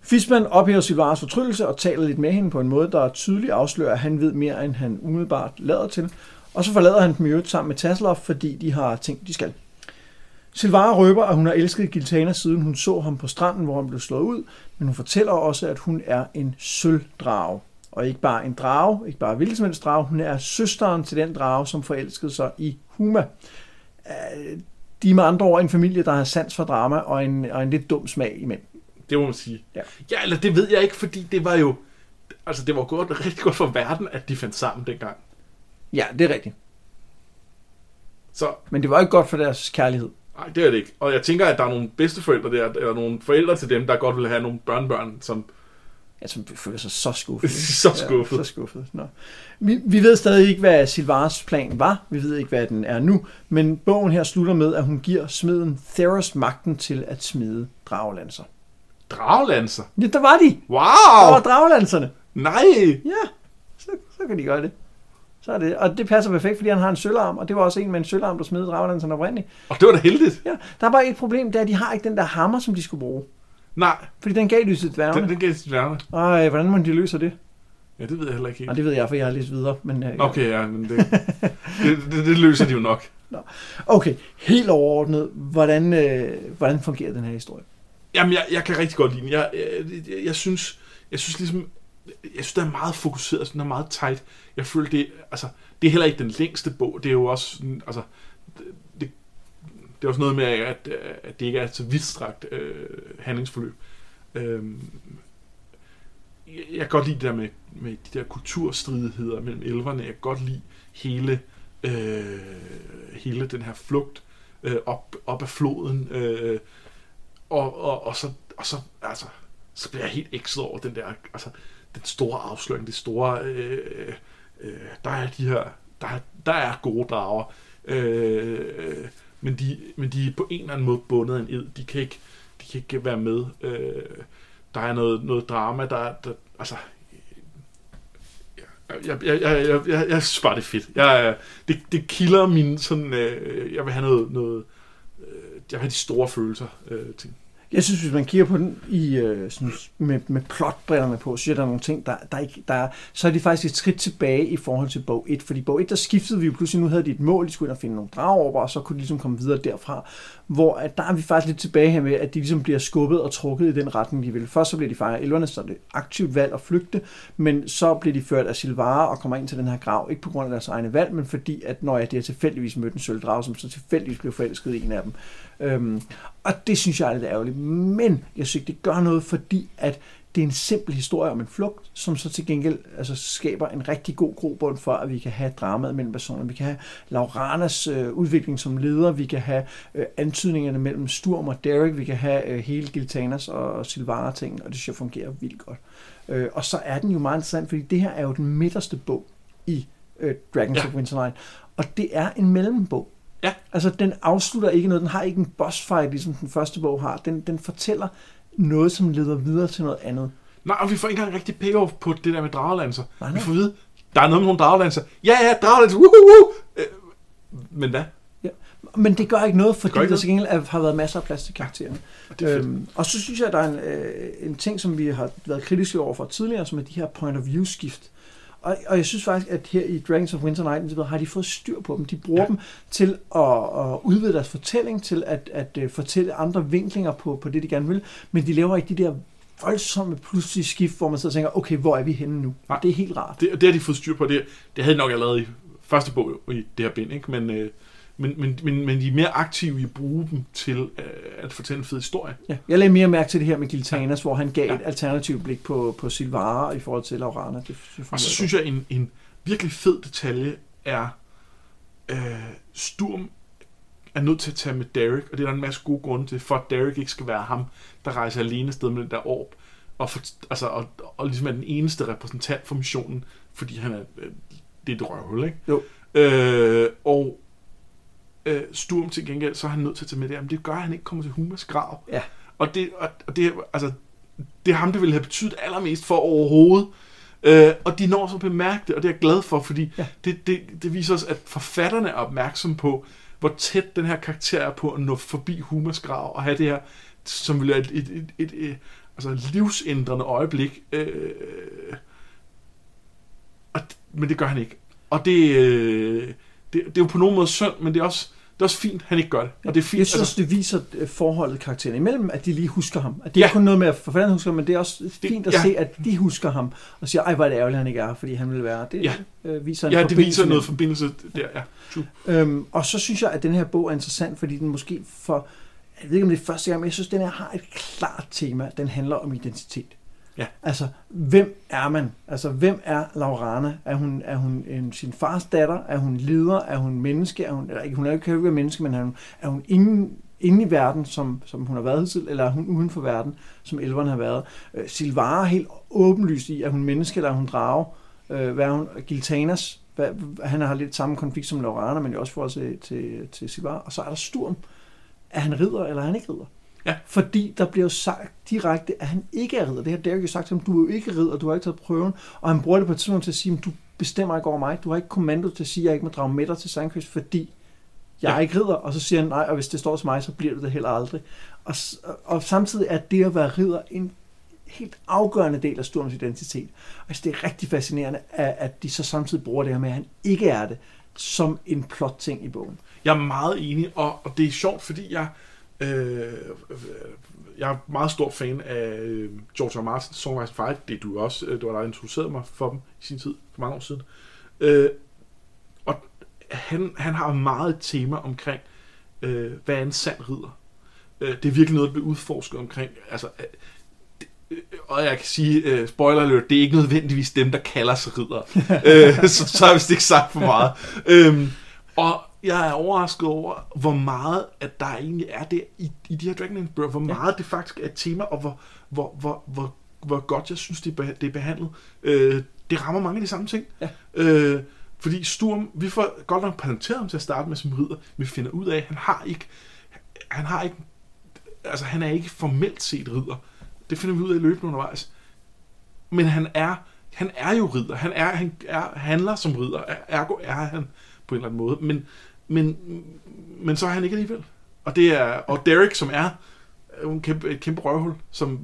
Fisman ophæver Silvaras fortryllelse og taler lidt med hende på en måde, der tydeligt afslører, at han ved mere, end han umiddelbart lader til. Og så forlader han dem i øvrigt sammen med Tasler, fordi de har ting, de skal. Silvara røber, at hun har elsket Giltana, siden hun så ham på stranden, hvor han blev slået ud, men hun fortæller også, at hun er en sølvdrage. Og ikke bare en drage, ikke bare hvilken som helst drage, hun er søsteren til den drage, som forelskede sig i Huma. Øh, De er med andre ord en familie, der har sans for drama og en, og en lidt dum smag i mænd. Det må man sige. Ja. ja, eller det ved jeg ikke, fordi det var jo... Altså, det var godt, [LAUGHS] rigtig godt for verden, at de fandt sammen dengang. Ja, det er rigtigt. Så Men det var ikke godt for deres kærlighed. Nej, det er det ikke. Og jeg tænker, at der er nogle bedsteforældre der, eller nogle forældre til dem, der godt vil have nogle børnebørn, som... Altså, vi føler sig så skuffet. [LAUGHS] Så skuffet. Ja, så skuffet. Nå. Vi, vi ved stadig ikke, hvad Silvaras plan var. Vi ved ikke, hvad den er nu. Men bogen her slutter med, at hun giver smeden Theros magten til at smide draglanser. Draglanser. Ja, der var de! Wow! Der var draglanserne. Nej! Ja, så, så kan de gøre det. Så er det. Og det passer perfekt, fordi han har en sølvarm, og det var også en med en sølvarm, der smed draglanserne oprindeligt. Og det var da heldigt. Ja, der er bare et problem, det er, at de har ikke den der hammer, som de skulle bruge. Nej, Fordi den gav lyset den, dværgene. den gav til dværgene. Ej, hvordan må de løse det? Ja, det ved jeg heller ikke Nej, helt. det ved jeg, for jeg har læst videre. Men, øh, Okay, ja, men det, det, det, det løser de jo nok. [LAUGHS] okay, helt overordnet, hvordan, øh, hvordan fungerer den her historie? Jamen, jeg, jeg kan rigtig godt lide den. Jeg, jeg, jeg, jeg synes, jeg synes ligesom, jeg synes, den er meget fokuseret, den er meget tight. Jeg føler, det, altså, det er heller ikke den længste bog. Det er jo også, sådan, altså, det, det, er også noget med, at, at det ikke er et så vidstrakt øh, handlingsforløb. Øhm, jeg, jeg kan godt lide det der med, med de der kulturstridigheder mellem elverne. Jeg kan godt lide hele, øh, hele den her flugt øh, op, op af floden. Øh, og, og, og, så, og så, altså, så bliver jeg helt ekset over den der, altså, den store afsløring, det store, øh, øh, der er de her, der, der er gode drager, øh, men, de, men de er på en eller anden måde bundet af en ed, de kan ikke, de kan ikke være med, øh, der er noget, noget drama, der, der altså, jeg, jeg, jeg, jeg, jeg, jeg synes bare, det er fedt. Jeg, det, det kilder min sådan, øh, jeg vil have noget, noget øh, jeg vil have de store følelser øh, ting. Jeg synes, hvis man kigger på den i, øh, sådan, med, med plotbrillerne på, så er der nogle ting, der, der ikke, der så er de faktisk et skridt tilbage i forhold til bog 1. Fordi bog 1, der skiftede vi jo pludselig, nu havde de et mål, de skulle ind og finde nogle drager og så kunne de ligesom komme videre derfra. Hvor at der er vi faktisk lidt tilbage her med, at de ligesom bliver skubbet og trukket i den retning, de vil. Først så bliver de fejret elverne, så er det aktivt valg at flygte, men så bliver de ført af Silvara og kommer ind til den her grav, ikke på grund af deres egne valg, men fordi, at når jeg de har tilfældigvis mødt en sølvdrage, som så tilfældigvis blev forelsket i en af dem. Øhm, og det synes jeg er lidt ærgerligt. Men jeg synes ikke, det gør noget, fordi at det er en simpel historie om en flugt, som så til gengæld altså, skaber en rigtig god grobund for, at vi kan have dramaet mellem personerne. Vi kan have Lauranas øh, udvikling som leder, vi kan have øh, antydningerne mellem Sturm og Derek, vi kan have øh, hele Giltanas og, og Silvara ting, og det synes jeg fungerer vildt godt. Øh, og så er den jo meget interessant, fordi det her er jo den midterste bog i øh, Dragons Ja. of Winterlight, og det er en mellembog. Ja. Altså, den afslutter ikke noget. Den har ikke en boss fight, ligesom den første bog har. Den, den fortæller noget, som leder videre til noget andet. Nej, og vi får ikke engang rigtig payoff på det der med dragelanser. Nej, Vi nej. får at vide, der er noget med nogle dragelanser. Ja, ja, dragelanser, woohoo! Øh, men hvad? Men det gør ikke noget, fordi ikke der til gengæld har været masser af plads til karaktererne. Er fedt. Øhm, og så synes jeg, at der er en, øh, en ting, som vi har været kritiske over for tidligere, som er de her point of view skift. Og, og jeg synes faktisk, at her i Dragons of Winter Night videre, har de fået styr på dem. De bruger Ja. dem til at, at udvide deres fortælling, til at, at uh, fortælle andre vinklinger på, på det, de gerne vil. Men de laver ikke de der voldsomme pludselige skift, hvor man så tænker, okay, hvor er vi henne nu? Nej. Det er helt rart. Det, det har de fået styr på. Det, det havde de nok allerede i første bog i det her bind, ikke? Men, øh, men, men, men, men de er mere aktive i at bruge dem til øh, at fortælle en fed historie. Ja. Jeg lagde mere mærke til det her med Giltanas, hvor han gav Ja. ja. et alternativt blik på, på Silvara i forhold til Laurana. Det, det Og så synes jeg, en, en virkelig fed detalje er, øh, Sturm er nødt til at tage med Derek, og det er der en masse gode grunde til, for at Derek ikke skal være ham, der rejser alene sted med den der orb, og, for, altså, og, og ligesom er den eneste repræsentant for missionen, fordi han er, øh, det er et røvhul, ikke? Jo. Øh, og øh, Sturm til gengæld, så er han nødt til at tage med det, men det gør, at han ikke kommer til Humas grav. Ja. Og det, og, og det, altså, det er ham, det ville have betydet allermest for overhovedet. Øh, og de når så at bemærke det, og det er jeg glad for, fordi. Ja. det, det, det viser os, at forfatterne er opmærksom på, hvor tæt den her karakter er på at nå forbi Humas grav, og have det her, som vil være et, et, et, et, et altså livsændrende øjeblik. Øh, og, men det gør han ikke. Og det, øh, det, det er jo på nogen måde synd, men det er også, det er også fint, at han ikke gør det. Og det er fint, Jeg synes, altså, det viser øh, forholdet karaktererne imellem, at de lige husker ham. At det Ja. er kun noget med, at forfatteren husker ham, men det er også fint at ja. se, at de husker ham, og siger, ej, hvor er det ærgerligt, at han ikke er fordi han vil være. Det Ja. øh, viser en ja, det viser noget forbindelse der, ja. True. Øhm, og så synes jeg, at den her bog er interessant, fordi den måske for, jeg ved ikke om det er første gang, men jeg synes, at den her har et klart tema. Den handler om identitet. Ja. Altså, hvem er man? Altså, hvem er Laurana? Er hun, er hun en, sin fars datter? Er hun leder? Er hun menneske? Er hun, eller ikke, hun er jo ikke, være menneske, men er hun, er hun inde, inde i verden, som, som hun har været til, eller er hun uden for verden, som elverne har været? Øh, Silvara er helt åbenlyst i, er hun menneske, eller er hun drage? Øh, hvad er hun? Giltanas, hvad, han har lidt samme konflikt som Laurana, men jo også forhold til, til, til Silvara. Og så er der Sturm. Er han ridder, eller er han ikke ridder? Ja. Fordi der bliver jo sagt direkte, at han ikke er ridder. Det har Derek jo sagt til ham, du er jo ikke ridder, du har ikke taget prøven. Og han bruger det på et tidspunkt til at sige, du bestemmer ikke over mig. Du har ikke kommando til at sige, at jeg ikke må drage med dig til Sandkøst, fordi Jeg er Ja. ikke ridder, og så siger han, nej, og hvis det står til mig, så bliver det det heller aldrig. Og, og samtidig er det at være ridder en helt afgørende del af Sturms identitet. Altså, det er rigtig fascinerende, at, at de så samtidig bruger det her med, at han ikke er det, som en plot-ting i bogen. Jeg er meget enig, og, og det er sjovt, fordi jeg, øh, jeg er meget stor fan af øh, George R. Martin's Song of Ice and Fire. Det er du også. Øh, Det var dig, der introducerede mig for dem i sin tid, for mange år siden. Øh, og han, han har meget et tema omkring, øh, hvad er en sand ridder? Øh, det er virkelig noget, der bliver udforsket omkring. Altså, øh, øh, og jeg kan sige, øh, spoiler alert, det er ikke nødvendigvis dem, der kalder sig ridder. [LAUGHS] øh, så, så har jeg vist ikke sagt for meget. Øhm, og jeg er overrasket over, hvor meget, at der egentlig er det i, i de her Dragonlance bøger, hvor Ja. meget det faktisk er et tema, og hvor, hvor, hvor, hvor, hvor godt jeg synes, det er, det er behandlet. Øh, det rammer mange af de samme ting. Ja. Øh, fordi Sturm, vi får godt nok præsenteret ham til at starte med som ridder, men vi finder ud af, at han har ikke, han har ikke, altså han er ikke formelt set ridder. Det finder vi ud af løbende undervejs. Men han er, han er jo ridder. Han, er, han er, handler som ridder. Ergo er han på en eller anden måde. Men, men, men så er han ikke alligevel. Og det er, og Derek, som er en kæmpe, et kæmpe røvhul, som,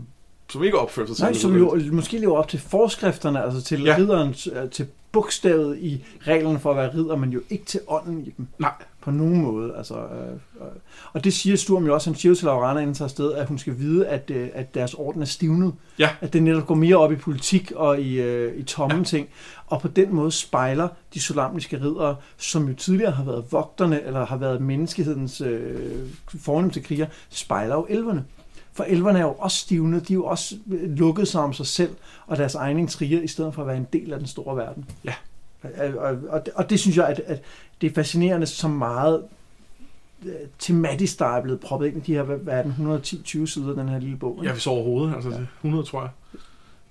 som ikke opfører sig Nej, som jo måske lever op til forskrifterne, altså til Ja. ridderens, øh, til bogstavet i reglerne for at være ridder, men jo ikke til ånden i dem. Nej, På nogen måde. Altså, øh, øh, og det siger Sturm jo også. Han siger jo til Laurana, inden tager afsted, at hun skal vide, at, øh, at deres orden er stivnet. Ja. At det netop går mere op i politik og i, øh, i tomme ja. ting. Og på den måde spejler de solamniske riddere, som jo tidligere har været vogterne, eller har været menneskehedens øh, fornemmeste kriger, spejler jo elverne. For elverne er jo også stivnet, de er jo også lukket sig om sig selv og deres egen intriger, i stedet for at være en del af den store verden. Ja. Og, og, og, det, og det synes jeg, at, at det er fascinerende, så meget øh, tematisk, der er blevet proppet ind i de her, hvad, er den, 110-20 sider, den her lille bog. ikke? jeg vil så overhovedet. Altså, ja. 100, tror jeg.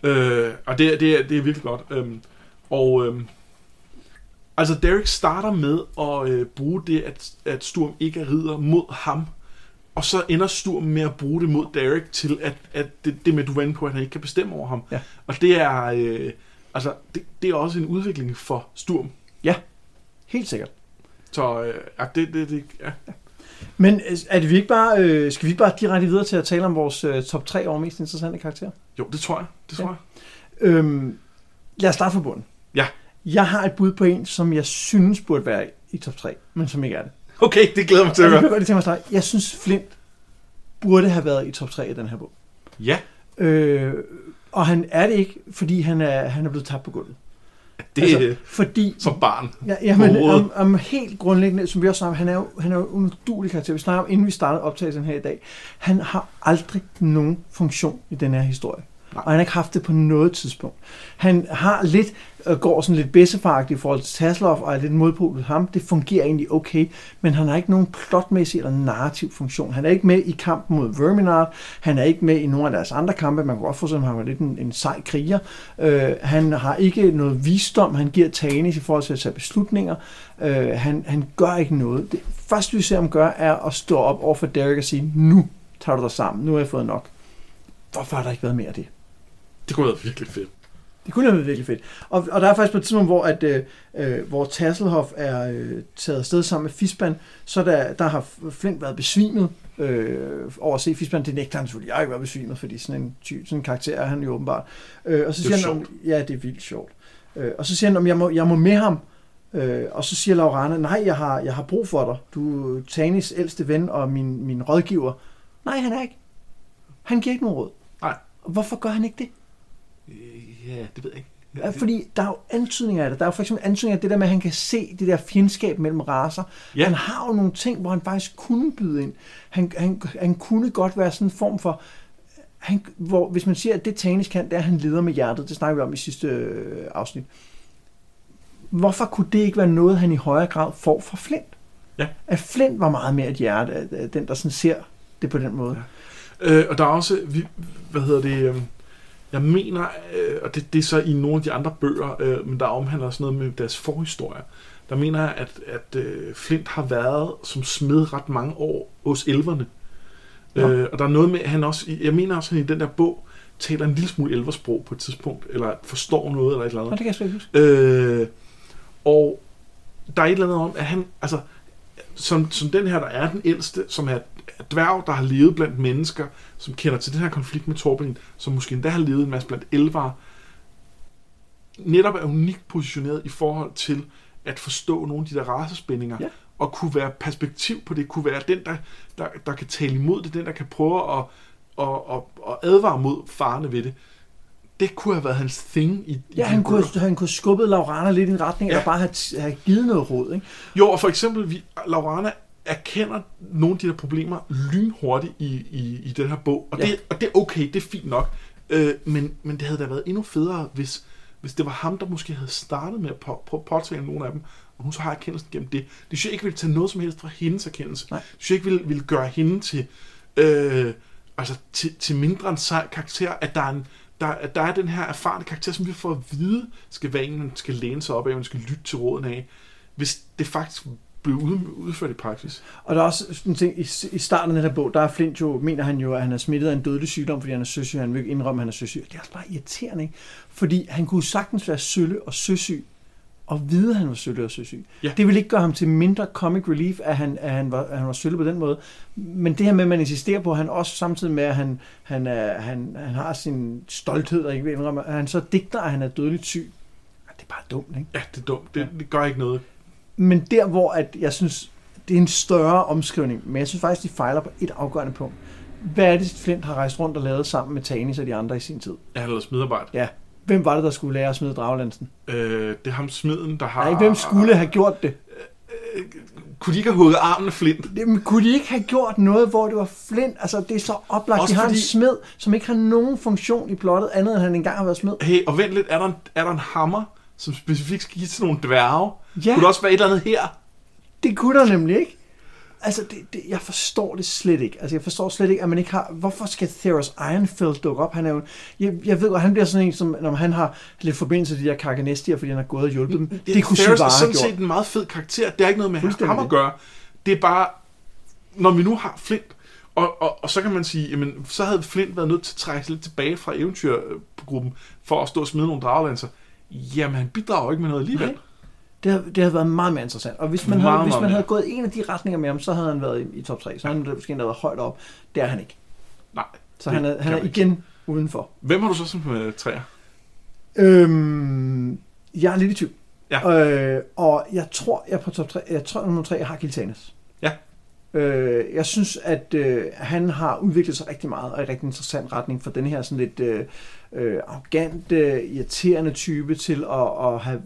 Øh, og det, er- det, er, det er virkelig godt. Øhm, og øhm, altså Derek starter med at øh, bruge det, at, at Sturm ikke er ridder mod ham. Og så ender Sturm med at bruge det mod Derek til, at, at det, det med, du var inde på, at han ikke kan bestemme over ham. Ja. Og det er, øh, altså, det, det er også en udvikling for Sturm. Helt sikkert. Så øh, ja, det, det, det, ja. Men øh, er det vi ikke bare, øh, skal vi ikke bare direkte videre til at tale om vores øh, top 3 over mest interessante karakterer? Jo, det tror jeg. Det tror Ja. jeg. Øhm, lad os starte fra bunden. Ja. Jeg har et bud på en, som jeg synes burde være i top 3, men som ikke er det. Okay, det glæder mig til at jeg høre. kan godt tænke mig. Jeg synes, Flint burde have været i top 3 i den her bog. Ja, Øh, og han er det ikke, fordi han er, han er blevet tabt på gulvet. det er altså, fordi som barn. Ja, jamen, om, om helt grundlæggende, som vi også snakker han er jo, han er jo en udulig karakter. Vi snakker om, inden vi startede optagelsen her i dag. Han har aldrig nogen funktion i den her historie. Og han har ikke haft det på noget tidspunkt. Han har lidt, øh, går sådan lidt bedsefaragtigt i forhold til Tasloff, og er lidt modpol til ham. Det fungerer egentlig okay, men han har ikke nogen plotmæssig eller narrativ funktion. Han er ikke med i kampen mod Verminard. Han er ikke med i nogle af deres andre kampe. Man kan godt forestille at han var lidt en, en sej kriger. Øh, han har ikke noget visdom. Han giver Tanis i forhold til at tage beslutninger. Øh, han, han gør ikke noget. Det første, vi ser ham gøre, er at stå op over for Derek og sige, nu tager du dig sammen. Nu har jeg fået nok. Hvorfor har der ikke været mere af det? Det kunne have været virkelig fedt. Det kunne have været virkelig fedt. Og, og der er faktisk på et tidspunkt, hvor, at, øh, øh, hvor Tasselhoff er øh, taget afsted sammen med Fisban, så der, der har Flint været besvimet øh, over at se Fisban. Det nægter han selvfølgelig. Jeg har ikke været besvimet, fordi sådan en, ty, sådan en karakter er han jo åbenbart. Øh, og så Det er siger han, om, ja, det er vildt sjovt. Øh, og så siger han, om jeg må, jeg må med ham. Øh, og så siger Laurana, nej, jeg har, jeg har brug for dig. Du er Tanis ældste ven og min, min rådgiver. Nej, han er ikke. Han giver ikke nogen råd. Nej. Hvorfor gør han ikke det? Øh, Ja, det ved jeg ikke. Ja, fordi der er jo antydninger af det. Der er jo for eksempel antydninger af det der med, at han kan se det der fjendskab mellem raser. Ja. Han har jo nogle ting, hvor han faktisk kunne byde ind. Han, han, han kunne godt være sådan en form for... Han, hvor, hvis man siger, at det Tanis kan, det er, at han leder med hjertet. Det snakker vi om i sidste øh, afsnit. Hvorfor kunne det ikke være noget, han i højere grad får fra Flint? Ja. At Flint var meget mere et hjerte, den, der sådan ser det på den måde. Ja. Øh, og der er også, vi, hvad hedder det, øh, jeg mener, øh, og det, det er så i nogle af de andre bøger, øh, men der omhandler også noget med deres forhistorie. Der mener jeg, at, at øh, Flint har været som smed ret mange år hos elverne. Nå. Øh, og der er noget med, at han også, jeg mener også, at han i den der bog taler en lille smule elversprog på et tidspunkt, eller forstår noget eller et eller andet. Nå, det kan jeg slet ikke huske. Øh, og der er et eller andet om, at han, altså, som, som den her, der er den ældste, som er dværg, der har levet blandt mennesker, som kender til den her konflikt med Torben, som måske endda har levet en masse blandt elvere, netop er unikt positioneret i forhold til at forstå nogle af de der racespændinger, Ja. og kunne være perspektiv på det, kunne være den, der, der, der kan tale imod det, den, der kan prøve at, at, at, at advare mod farerne ved det. Det kunne have været hans thing i, Ja, han kunne, han kunne skubbet Laurana lidt i en retning, ja. Eller bare have, have givet noget råd. Ikke? Jo, og for eksempel, vi, Laurana erkender nogle af de der problemer lynhurtigt i, i, i den her bog, og, Ja. det, og det er okay, det er fint nok, øh, men, men det havde da været endnu federe, hvis, hvis det var ham, der måske havde startet med at på, på, påtale nogle af dem, og hun så har erkendelsen gennem det. Det synes jeg ikke ville tage noget som helst fra hendes erkendelse. Nej. Det synes jeg ikke ville, ville gøre hende til, øh, altså til, til mindre en sej karakter, at der er en, der, der er den her erfarne karakter, som vi får at vide, skal være en, man skal læne sig op af, man skal lytte til råden af, hvis det faktisk blev udført i praksis. Og der er også sådan en ting, i, i starten af den her bog, der er Flint jo, mener han jo, at han er smittet af en dødelig sygdom, fordi han er søsyg. Han vil ikke indrømme, at han er søsyg. Det er også bare irriterende, ikke? Fordi han kunne sagtens være sølle og søsyg, og vide, at han var sølle og søsyg. Ja. Det ville ikke gøre ham til mindre comic relief, at han, at han, var, at han var sølle på den måde. Men det her med, at man insisterer på, at han også samtidig med, at han, han, er, han, han har sin stolthed, og ikke vil indrømme, at han så digter, at han er dødeligt syg. Det er bare dumt, ikke? Ja, det er dumt. Det, Ja. det gør ikke noget. Men der, hvor at jeg synes, det er en større omskrivning, men jeg synes faktisk, de fejler på et afgørende punkt. Hvad er det, Flint har rejst rundt og lavet sammen med Tanis og de andre i sin tid? Jeg har lavet smidarbejde. Ja. Hvem var det, der skulle lære at smide dragelansen? Øh, det er ham smiden, der har... Nej, hvem skulle have gjort det? Kunne de ikke have hugget armen af Flint? Jamen, kunne de ikke have gjort noget, hvor det var Flint? Altså, det er så oplagt. Også de har fordi- en smed, som ikke har nogen funktion i plottet, andet end han engang har været smed. Hey, og vent lidt, er der en, er der en hammer, som specifikt skal give til nogle dværge? Ja. Kunne der også være et eller andet her? Det kunne der nemlig ikke. Altså, det, det, jeg forstår det slet ikke. Altså, jeg forstår slet ikke, at man ikke har... Hvorfor skal Theros Ironfeld dukke op? Han er jo... Jeg, jeg ved godt, han bliver sådan en, som når han har lidt forbindelse til de her karganestier, fordi han har gået og hjulpet dem. Det, det kunne Ferris Sivara er sådan set en meget fed karakter. Det er ikke noget med ham at gøre. Det er bare, når vi nu har Flint, og, og, og så kan man sige, jamen, så havde Flint været nødt til at trække sig lidt tilbage fra eventyrgruppen, for at stå og smide nogle draglanser. Jamen, han bidrager ikke med noget alligevel. Nej. Det havde, det havde været meget mere interessant. Og hvis man, Meget, havde, hvis man havde gået en af de retninger med ham, så havde han været i, i top 3. Så havde han måske endda været højt op. Det er han ikke. Nej. Så han er, han er man ikke. igen udenfor. Hvem har du så som uh, træer? Øhm, jeg er lidt i tvivl. Ja. Øh, og jeg tror, jeg er på top 3. Jeg tror, nummer 3, jeg har Giltanes. Ja. Øh, jeg synes, at øh, han har udviklet sig rigtig meget og i en rigtig interessant retning for den her sådan lidt øh, øh, arrogant, øh, irriterende type til at, at have...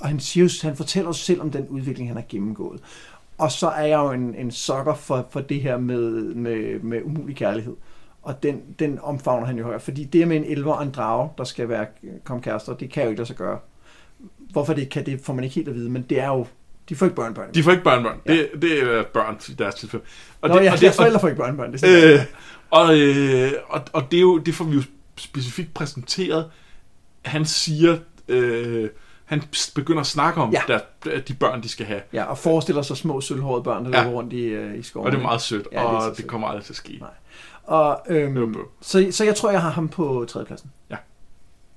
Og han, siger, han fortæller os selv om den udvikling, han har gennemgået. Og så er jeg jo en, en sokker for, for det her med, med, med umulig kærlighed. Og den, den omfavner han jo højere. Fordi det med en elver og en drage, der skal være komme kærester, det kan jo ikke lade sig gøre. Hvorfor det kan, det får man ikke helt at vide, men det er jo... De får ikke børnebørn. De får ikke børnebørn. Ja. Det, det er børn i deres tilfælde. Og Nå, det, ja, og deres forældre får ikke børnebørn. Det er Øh, og, øh, og, og det, er jo, det får vi jo specifikt præsenteret. Han siger, øh, han begynder at snakke om, Ja. der, de børn, de skal have. ja, og forestiller sig små sølvhårede børn, der ja. Løber rundt i, øh, i skoven. Og det er meget sødt, Ja, det og det, sødt. kommer aldrig til at ske. Nej. Og, Det øhm, så, så jeg tror, jeg har ham på tredjepladsen. Ja.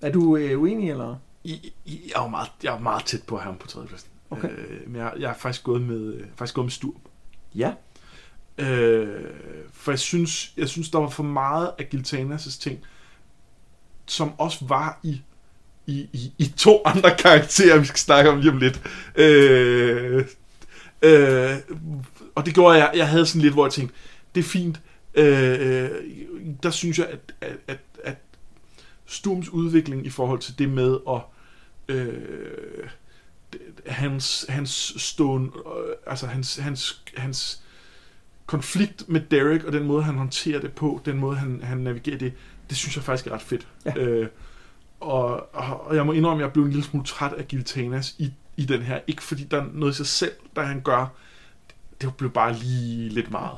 Er du øh, uenig, eller? I, I, jeg, er meget, jeg er meget tæt på ham på tredjepladsen. Okay. Øh, men jeg, jeg er faktisk gået med, øh, faktisk gået med Sturm. Ja. Øh, for jeg synes, jeg synes, der var for meget af Giltanas' ting, som også var i, i, i, i to [LAUGHS] andre karakterer, vi skal snakke om lige om lidt. Øh, øh, og det gjorde jeg, jeg havde sådan lidt, hvor jeg tænkte, det er fint. Øh, der synes jeg, at, at, at, at Sturms udvikling i forhold til det med at øh, hans, hans stående, øh, altså hans, hans, hans konflikt med Derek, og den måde, han håndterer det på, den måde, han, han navigerer det, det synes jeg faktisk er ret fedt. Ja. Øh, og, og, jeg må indrømme, at jeg blev en lille smule træt af Giltanas i, i den her. Ikke fordi der er noget i sig selv, der han gør. Det blev bare lige lidt meget.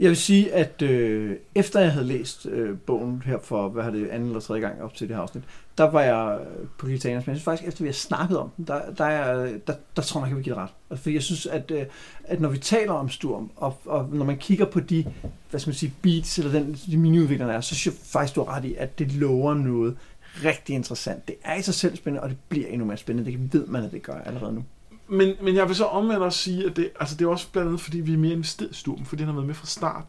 Jeg vil sige, at øh, efter jeg havde læst øh, bogen her for, hvad har det, anden eller tredje gang op til det her afsnit, der var jeg øh, på Gitanas, men jeg synes faktisk, efter vi har snakket om den, der, der, er, der, der tror jeg nok, jeg vil give det ret. Altså, fordi jeg synes, at, øh, at når vi taler om Sturm, og, og når man kigger på de, hvad skal man sige, beats, eller den, de miniudviklerne er, så synes jeg faktisk, du har ret i, at det lover noget rigtig interessant. Det er i sig selv spændende, og det bliver endnu mere spændende. Det ved man, at det gør allerede nu. Men, men jeg vil så omvendt også sige, at det, altså det er også blandt andet, fordi vi er mere investeret i Sturm, fordi han har været med fra start.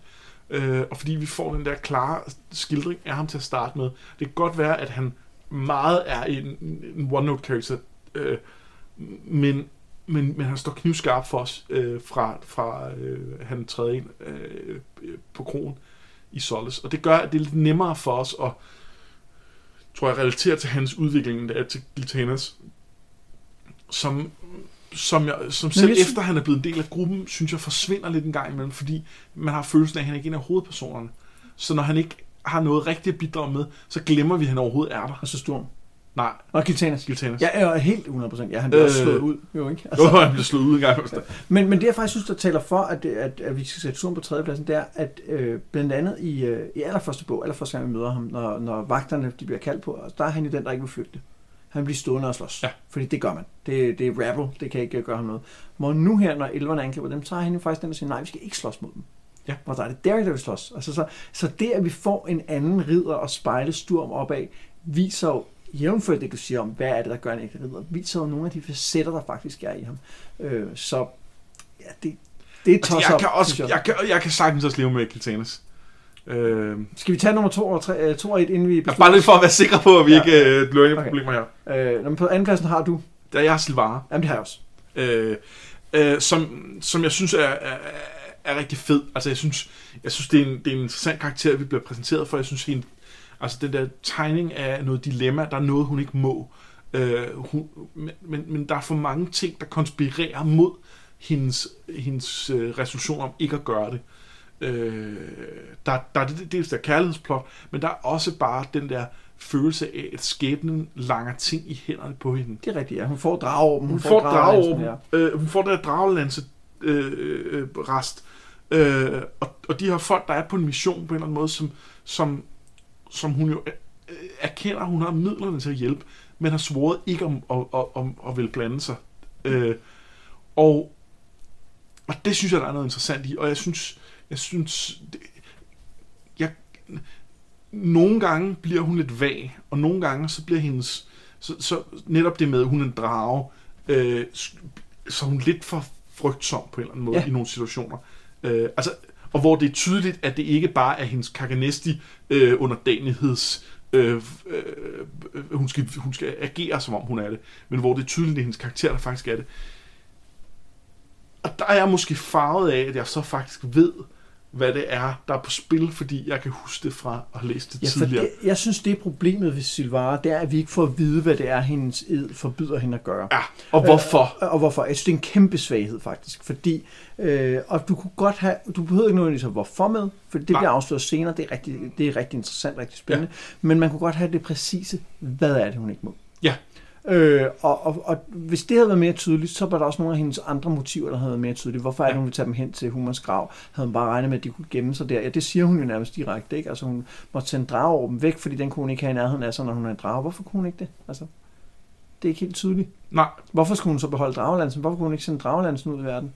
Øh, og fordi vi får den der klare skildring af ham til at starte med. Det kan godt være, at han meget er en, en one-note-character, øh, men, men, men han står knivskarp for os, øh, fra, fra øh, han træder ind øh, på kronen i Solis. Og det gør, at det er lidt nemmere for os at, tror jeg, relatere til hans udvikling, end det er til Giltanas, som, som, jeg, som selv hvis- efter han er blevet en del af gruppen, synes jeg forsvinder lidt en gang imellem, fordi man har følelsen af, at han ikke er en af hovedpersonerne. Så når han ikke har noget rigtigt at bidrage med, så glemmer vi, at han overhovedet er der. Og så Sturm. Nej, Og Giltanas. Giltanas. Ja, jeg er helt 100%. Ja, han bliver også Øh. slået ud. Jo, ikke? Altså, han bliver slået ud en gang. Men, men det jeg faktisk synes, der taler for, at, at, at vi skal sætte Sturm på tredjepladsen, det er, at øh, blandt andet i, øh, i allerførste bog, allerførste gang vi møder ham, når, når vagterne de bliver kaldt på, der er han jo den, der ikke vil flygte. Han bliver stående og slås. Ja. Fordi det gør man. Det, det er rabble, det kan ikke gøre ham noget. Hvor nu her, når elverne angriber dem, så er han jo faktisk den, der siger, nej, vi skal ikke slås mod dem. Ja. Hvor der er det Derek, der vil slås. Altså, så, så det, at vi får en anden ridder og spejle Sturm opad, viser jo, jævnført det, du siger om, hvad er det, der gør en ægte ridder, viser jo nogle af de facetter, der faktisk er i ham. Øh, så ja, det, det er Altså, toss jeg, kan også, jeg, kan, jeg kan sagtens også leve med Giltanas. Øh, Skal vi tage nummer 2 og 3, 2 og 1, inden vi jeg er bare lidt for at være sikker på, at vi Ja. ikke øh, bliver Okay. problemer her. Øh, når på anden pladsen har du, Da jeg har Silvara, jamen det har jeg også. øh, øh, som, som jeg synes er, er, er rigtig fed. Altså, jeg synes, jeg synes det, er en, det er en interessant karakter, vi bliver præsenteret for. Jeg synes, hende, altså den der tegning af noget dilemma, der er noget, hun ikke må. Øh, hun, men, men, men der er for mange ting, der konspirerer mod hendes, hendes øh, resolution om ikke at gøre det. Øh, der, der er det, dels der kærlighedsplot, men der er også bare den der følelse af, at skæbnen langer ting i hænderne på hende. Det er rigtigt, ja. Hun får drageorben. Hun får dragelansen, drageorben, øh, hun får den der dragelanse øh, øh, rest. Øh, og, og de her folk, der er på en mission på en eller anden måde, som, som, som hun jo øh, erkender, hun har midlerne til at hjælpe, men har svoret ikke om at, at, at, at vil blande sig. Øh, og, og det synes jeg, der er noget interessant i, og jeg synes, jeg synes, det, jeg, nogle gange bliver hun lidt vag, og nogle gange så bliver hendes, så, så netop det med, at hun er en drage, øh, så hun lidt for frygtsom på en eller anden måde Ja. i nogle situationer. Øh, altså, og hvor det er tydeligt, at det ikke bare er hendes kaganesti øh, underdanigheds øh, øh, hun, skal, hun skal agere, som om hun er det, men hvor det er tydeligt, at det er hendes karakter, der faktisk er det. Og der er jeg måske farvet af, at jeg så faktisk ved, hvad det er, der er på spil, fordi jeg kan huske det fra at læst det Ja, tidligere. det, jeg synes, det er problemet ved Silvara, det er, at vi ikke får at vide, hvad det er, hendes ed forbyder hende at gøre. Ja, og hvorfor? Øh, og hvorfor? Jeg synes, det er en kæmpe svaghed, faktisk. Fordi, øh, og du kunne godt have, du behøver ikke nødvendigvis have hvorfor med, for det Nej. bliver afsløret senere, det er rigtig, det er rigtig interessant, rigtig spændende, ja. men man kunne godt have det præcise, hvad er det, hun ikke må. Ja. Øh, og, og, og, hvis det havde været mere tydeligt, så var der også nogle af hendes andre motiver, der havde været mere tydeligt. Hvorfor er det, hun vil tage dem hen til Humans grav? Havde hun bare regnet med, at de kunne gemme sig der? Ja, det siger hun jo nærmest direkte, ikke? Altså hun måtte sende drageorben væk, fordi den kunne hun ikke have i nærheden af sig, når hun er en drage. Hvorfor kunne hun ikke det? Altså, det er ikke helt tydeligt. Nej, Hvorfor skulle hun så beholde Dragelandsen? Hvorfor kunne hun ikke sende Dragelandsen ud i verden?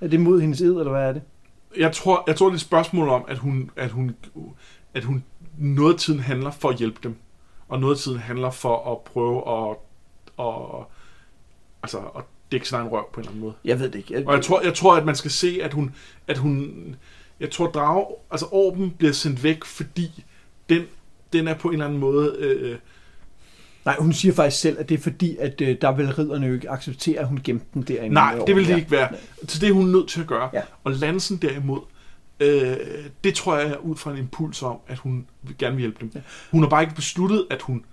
Er det mod hendes ed, eller hvad er det? jeg tror, jeg tror, det er et spørgsmål om, at hun, at hun, at hun noget af tiden handler for at hjælpe dem, og noget af tiden handler for at prøve at, at, altså, at dække sin egen røv på en eller anden måde. Jeg ved det ikke. Jeg, Og jeg tror, jeg tror, at man skal se, at hun, at hun jeg tror, drage, altså Orben bliver sendt væk, fordi den, den er på en eller anden måde, øh, Nej, hun siger faktisk selv, at det er fordi, at øh, der vil ridderne jo ikke acceptere, at hun gemte den derinde. nej, det vil det ikke være. Så det er hun nødt til at gøre. Ja. Og Lansen derimod, øh, det tror jeg er ud fra en impuls om, at hun vil gerne vil hjælpe dem. Ja. Hun har bare ikke besluttet, at hun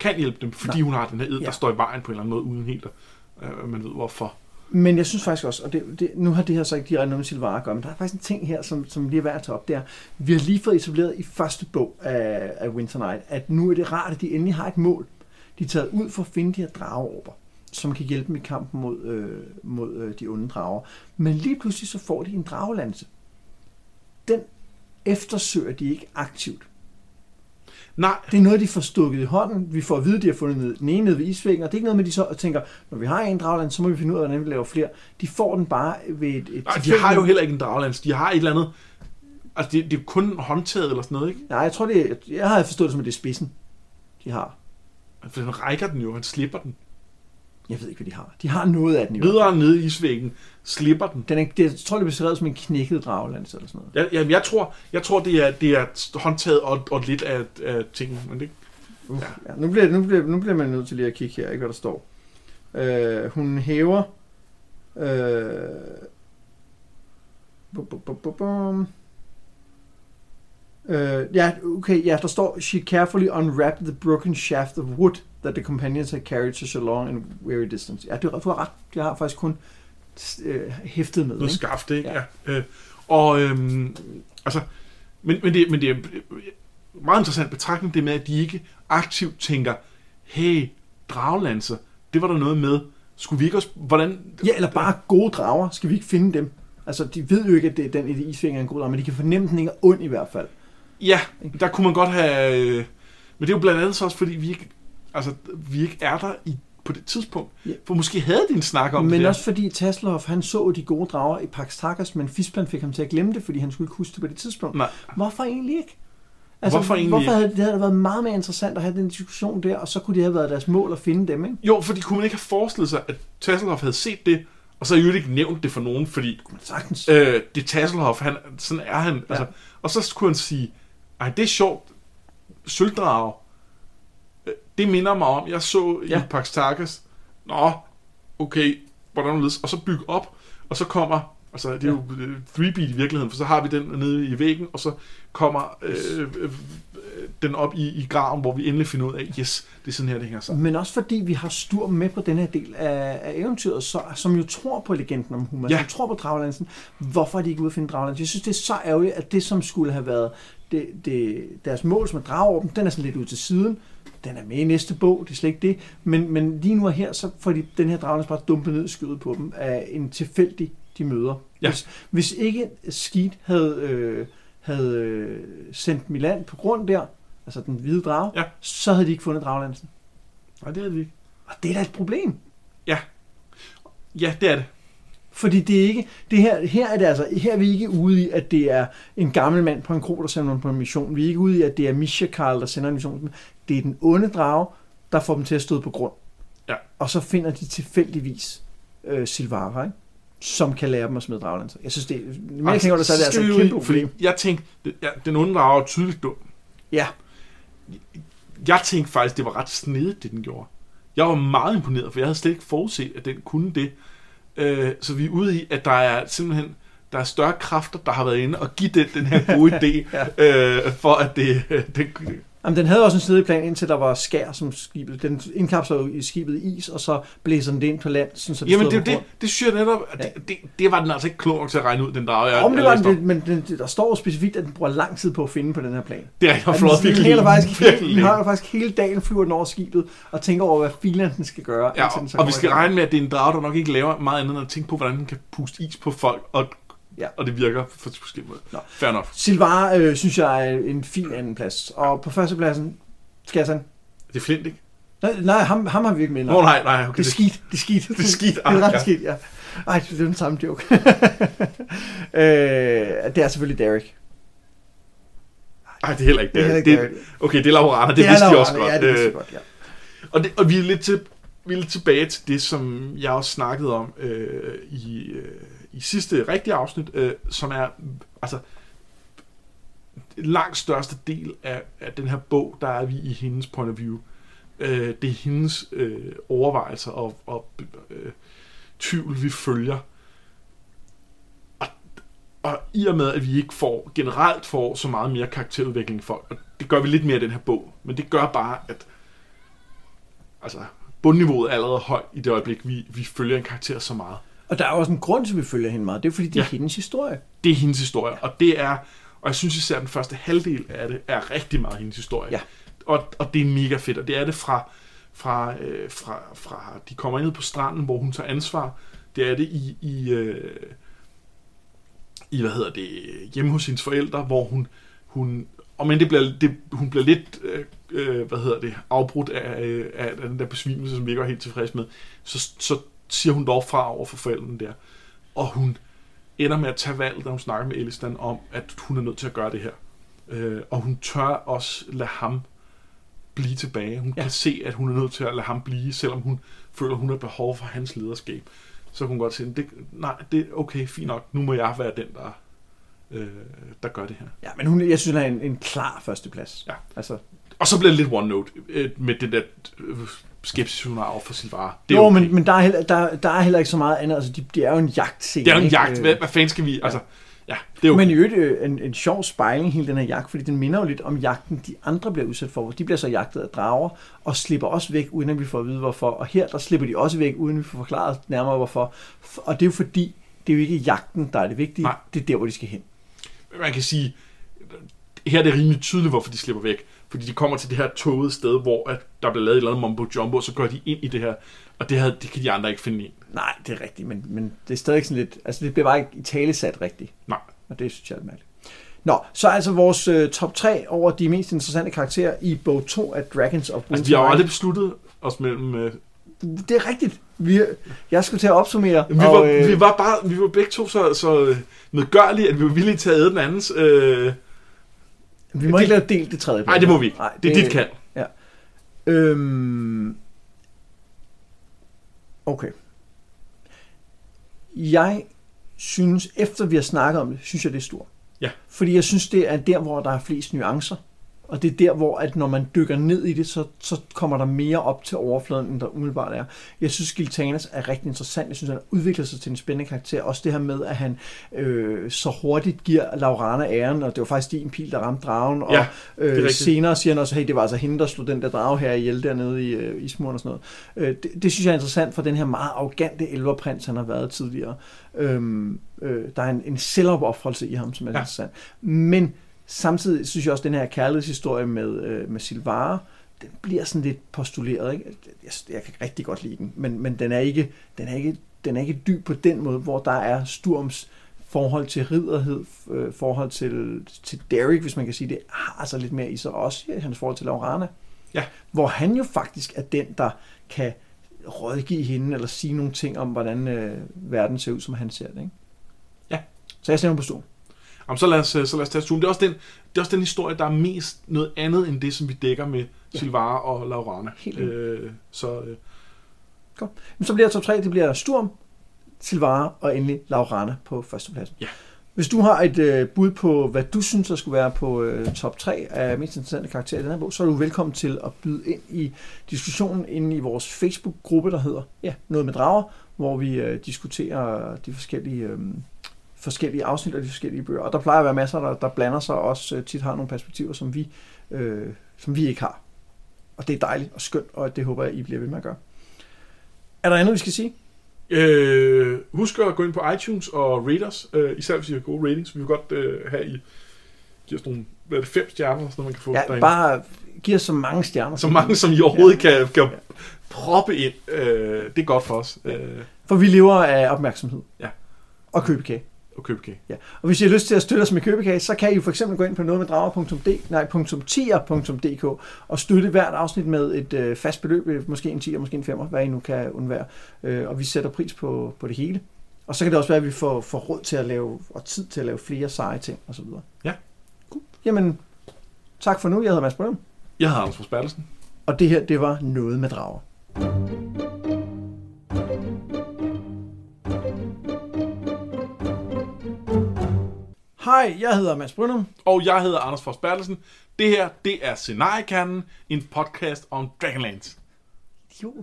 kan hjælpe dem, fordi Nej. hun har den her ed, Ja. der står i vejen på en eller anden måde, uden helt at øh, man ved hvorfor. Men jeg synes faktisk også, og det, det, nu har det her så ikke direkte noget med Silvara at gøre, men der er faktisk en ting her, som, som lige er værd at tage op, det er, vi har lige fået etableret i første bog af, af Winter Night, at nu er det rart, at de endelig har et mål. De er taget ud for at finde de her drageorber, som kan hjælpe dem i kampen mod, øh, mod øh, de onde drager. Men lige pludselig så får de en dragelanse. Den eftersøger de ikke aktivt. Nej, Det er noget, de får stukket i hånden. Vi får at vide, at de har fundet den ene nede ved isvæggen, og det er ikke noget med, de så tænker, når vi har en dragland, så må vi finde ud af, hvordan vi laver flere. De får den bare ved et... et nej de har jo heller ikke en draglands. De har et eller andet... Altså, det, det er kun håndtaget eller sådan noget, ikke? Nej, jeg tror, det er, jeg har forstået det som, at det er spidsen, de har. For han rækker den jo, han slipper den. Jeg ved ikke, hvad de har. De har noget af den i Videre nede i isvæggen, slipper den. Den er, det, jeg tror, det er beskrevet som en knækket dragelans eller sådan noget. Ja, jamen, jeg tror, jeg tror det, er, det er håndtaget og, og lidt af, af tingene, men det, Uh, ja. nu, bliver, nu, bliver, nu bliver man nødt til lige at kigge her, ikke hvad der står. Øh, hun hæver... Øh, bum, bum, bum, bum. Øh, ja, okay, ja, der står, she carefully unwrapped the broken shaft of wood that the companions had carried such a long and weary distance. Ja, du, du har ret. De har faktisk kun øh, hæftet med. noget skaft, ikke? Ja. Ja. Øh, og, øhm, altså, men, men, det, men det er meget interessant betragtning, det med, at de ikke aktivt tænker, hey, draglanser, det var der noget med. Skulle vi ikke også, hvordan... Ja, eller bare gode drager. Skal vi ikke finde dem? Altså, de ved jo ikke, at det, den i isfinger er en god drage, men de kan fornemme, at den ikke er ond i hvert fald. Ja, der kunne man godt have... øh, Men det er jo blandt andet så også, fordi vi ikke, altså, vi ikke er der i, på det tidspunkt. Ja. For måske havde de en snak om Men det der. også fordi Tasselhoff, han så de gode drager i Pax Takas, men Fisplan fik ham til at glemme det, fordi han skulle ikke huske det på det tidspunkt. Nej. Hvorfor egentlig ikke? Altså, Hvorfor egentlig hvorfor havde det havde været meget mere interessant at have den diskussion der, og så kunne det have været deres mål at finde dem, ikke? Jo, fordi kunne man ikke have forestillet sig, at Tasselhoff havde set det, og så øvrigt ikke nævnt det for nogen, fordi Men sagtens. øh, det er Tasselhoff, han, sådan er han. Ja. Altså, og så kunne han sige, ej, det er sjovt, sølvdrager, det minder mig om, jeg så ja. I Pax Takas, nå, okay, hvordan ledes, og så bygge op, og så kommer, altså det er jo øh, 3 i virkeligheden, for så har vi den nede i væggen, og så kommer øh, øh, øh, den op i, i graven, hvor vi endelig finder ud af, yes, det er sådan her, det hænger sammen. Men også fordi vi har Sturm med på den her del af, af eventyret, så, som jo tror på legenden om Huma, Ja. som tror på Draglandsen. Hvorfor er de ikke ude at finde Draglandsen? Jeg synes, det er så ærgerligt, at det, som skulle have været det, det, deres mål som er Dragorden, den er sådan lidt ud til siden. Den er med i næste bog, det er slet ikke det. Men, men lige nu og her, så får de den her Draglandsen bare dumpet ned i skødet på dem af en tilfældig, de møder. Ja. Hvis, hvis ikke Skeet havde, øh, havde øh, sendt Milan på grund der, altså den hvide drage, Ja. så havde de ikke fundet Draglandsen. Nej, det er det ikke. Og det er da et problem. Ja, det er det. Fordi det er ikke, det her, her er det altså, her er vi ikke ude i, at det er en gammel mand på en kro, der sender nogen på en mission. Vi er ikke ude i, at det er Misha Karl, der sender en mission. Det er den onde drage, der får dem til at stå på grund. Ja. Og så finder de tilfældigvis øh, Silvara, ikke? som kan lære dem at smide draglanser. Jeg synes, det er, mere jeg tænker det, så er det altså et kæmpe fordi. Jeg tænkte, ja, den onde drage er tydeligt dum. Ja, Jeg tænkte faktisk, det var ret snedigt, det den gjorde. Jeg var meget imponeret, for jeg havde slet ikke forudset, at den kunne det. Øh, så vi er ude i, at der er simpelthen der er større kræfter, der har været inde og give den den her gode [LAUGHS] idé, øh, for at det, den, Jamen, den havde også en snedig plan, indtil der var skær som skibet. Den indkapsler jo i skibet is, og så blæser den det ind på land, sådan, så det Jamen, det, det, det synes jeg netop, at det, det, det, var den altså ikke klog nok til at regne ud, den drage. Jeg, Om det jeg var den, om. men den, der står specifikt, at den bruger lang tid på at finde på den her plan. Det er Den, flot, den, virkelig. hænger faktisk, hele, den har faktisk hele dagen flyver den over skibet og tænker over, hvad filen den skal gøre. Ja, indtil den så og vi skal regne med, at det er en drage, der nok ikke laver meget andet end at tænke på, hvordan den kan puste is på folk, og, Ja. og det virker på forskellige måder. Nå. Fair enough. Silvara øh, synes jeg er en fin anden plads. Og på førstepladsen, Skassan. Det er flint, ikke? Nej, nej ham, ham har vi ikke med. Nå, nej, nej, okay. Det er skidt. Det er skidt. Det er skidt. [LAUGHS] Det er Ah, ret ja. skidt, ja. Ej, det er den samme joke. [LAUGHS] øh, det er selvfølgelig Derek. Ej, det er heller ikke Det er det. heller ikke det, Derek. okay, det er Laurana, det, det er vidste vi Laurana, også godt. Ja, det vidste vi Øh, godt, ja. og, det, og vi er lidt, til, vi er lidt tilbage til det, som jeg også snakkede om øh, i, øh, i sidste rigtige afsnit, øh, som er altså langt største del af, af den her bog, der er vi i hendes point of view. Øh, det er hendes øh, overvejelser og, og øh, tvivl, vi følger. Og, og i og med, at vi ikke får generelt får så meget mere karakterudvikling for, og det gør vi lidt mere i den her bog, men det gør bare, at altså, bundniveauet er allerede højt i det øjeblik, vi, vi følger en karakter så meget. Og der er også en grund til, at vi følger hende meget. Det er fordi, det er Ja. hendes historie. Det er hendes historie, og det er, og jeg synes især den første halvdel af det, er rigtig meget hendes historie. Ja. Og, og det er mega fedt, og det er det fra, fra, øh, fra, fra de kommer ind på stranden, hvor hun tager ansvar. Det er det i, i, øh, i hvad hedder det, hjemme hos hendes forældre, hvor hun, hun og men det bliver, det, hun bliver lidt, øh, øh, hvad hedder det, afbrudt af, øh, af, af den der besvimelse, som vi ikke var helt tilfreds med. Så, så siger hun dog fra over for forældrene der. Og hun ender med at tage valget, da hun snakker med Elistan om, at hun er nødt til at gøre det her. Øh, og hun tør også lade ham blive tilbage. Hun Ja. kan se, at hun er nødt til at lade ham blive, selvom hun føler, hun har behov for hans lederskab. Så hun godt sige, det, nej, det er okay, fint nok. Nu må jeg være den, der, øh, der gør det her. Ja, men hun, jeg synes, hun er en, en klar førsteplads. Ja. Altså, Og så bliver det lidt one note øh, med den der øh, skepsis, hun har over for Silvara. Det er jo, okay. men, men der, er heller, der, der er heller ikke så meget andet. Altså, de, det er jo en jagtscene. det er jo en ikke? jagt. Hvad, hvad fanden skal vi... Altså, ja, det er okay. Men i øvrigt øh, en, en sjov spejling, hele den her jagt, fordi den minder jo lidt om jagten, de andre bliver udsat for. De bliver så jagtet af drager, og slipper også væk, uden at vi får at vide, hvorfor. Og her, der slipper de også væk, uden at vi får forklaret nærmere, hvorfor. Og det er jo fordi, det er jo ikke jagten, der er det vigtige. Nej. Det er der, hvor de skal hen. man kan sige, her er det rimelig tydeligt, hvorfor de slipper væk. Fordi de kommer til det her tåget sted, hvor at der bliver lavet et eller andet mumbo jumbo, og så går de ind i det her, og det, havde, det kan de andre ikke finde ind. Nej, det er rigtigt, men, men det er stadig sådan lidt... Altså, det bliver bare ikke i tale sat rigtigt. Nej. Og det synes jeg er mærkeligt. Nå, så altså vores øh, top 3 over de mest interessante karakterer i bog 2 af Dragons of Altså, vi har jo Winter aldrig besluttet os mellem... Øh, Det er rigtigt. Vi, jeg skulle til at opsummere. vi, var, øh... vi var bare, vi var begge to så, så øh, medgørlige, at vi var villige til at æde den andens. Øh... vi må ikke lave delt det tredje. Nej, det må vi ikke. Nej, Det er dit kald. Øhm, okay. Jeg synes, efter vi har snakket om det, synes jeg, det er stort. Ja. Fordi jeg synes, det er der, hvor der er flest nuancer. Og det er der, hvor at når man dykker ned i det, så, så kommer der mere op til overfladen, end der umiddelbart er. Jeg synes, Giltanas er rigtig interessant. Jeg synes, han udvikler sig til en spændende karakter. Også det her med, at han øh, så hurtigt giver Laurana æren, og det var faktisk din pil, der ramte dragen. Og Ja, øh, senere siger han også, hey, det var altså hende, der slog den der drage her ihjel dernede i, øh, i smuren og sådan noget. Øh, det, det synes jeg er interessant for den her meget arrogante elverprins, han har været tidligere. Øhm, øh, der er en, en selvopoffrelse i ham, som er. Ja. interessant. Men samtidig synes jeg også, at den her kærlighedshistorie med, øh, med Silvara, den bliver sådan lidt postuleret. Ikke? Jeg, jeg kan rigtig godt lide den, men, men den, er ikke, den, er ikke, den er ikke dyb på den måde, hvor der er Sturms forhold til ridderhed, øh, forhold til, til Derek, hvis man kan sige det, har altså lidt mere i sig også i hans forhold til Laurana. Ja. Hvor han jo faktisk er den, der kan rådgive hende, eller sige nogle ting om, hvordan øh, verden ser ud, som han ser det. Ikke? Ja. Så jeg stemmer på Sturm. Jamen, så lad os, øh, så lad os tage zoom. Det er, også den, det er også den historie, der er mest noget andet, end det, som vi dækker med Ja. Silvara og Laurana. Helt øh, så øh, Men så bliver top 3, det bliver Sturm, Silvara og endelig Laurana på førstepladsen. Ja. Hvis du har et øh, bud på, hvad du synes, der skulle være på øh, top 3 af mest interessante karakterer i den her bog, så er du velkommen til at byde ind i diskussionen inde i vores Facebook-gruppe, der hedder ja, Noget med Drager, hvor vi øh, diskuterer de forskellige, øh, forskellige afsnit af de forskellige bøger. Og der plejer at være masser, der, der blander sig og også øh, tit har nogle perspektiver, som vi, øh, som vi ikke har. Og det er dejligt og skønt, og det håber jeg, I bliver ved med at gøre. Er der andet, vi skal sige? øh, husk at gå ind på iTunes og rate os, øh, især hvis I har gode ratings. Vi vil godt øh, have, I giver os nogle, hvad er det, fem stjerner, noget, man kan få Ja, derinde. bare giv os så mange stjerner. Så mange, som I overhovedet ja. kan, kan proppe ind. Øh, det er godt for os øh, For vi lever af opmærksomhed. Ja. Og købekage. At købe kage. Ja. Og hvis I har lyst til at støtte os med købekage, så kan I for eksempel gå ind på noget med drager.dk, og støtte hvert afsnit med et øh, fast beløb, øh, måske en 10 måske en 5, hvad I nu kan undvære. Øh, og vi sætter pris på, på det hele. Og så kan det også være, at vi får, får råd til at lave, og tid til at lave flere seje ting osv. Ja. Cool. Jamen, tak for nu. Jeg hedder Mads Brøndum. Jeg hedder Anders Forsbergelsen. Og det her, det var noget med drager. Hej, jeg hedder Mads Brynum. Og jeg hedder Anders Forsbergelsen. Det her, det er Scenariekernen, en podcast om Dragonlance. Idiot.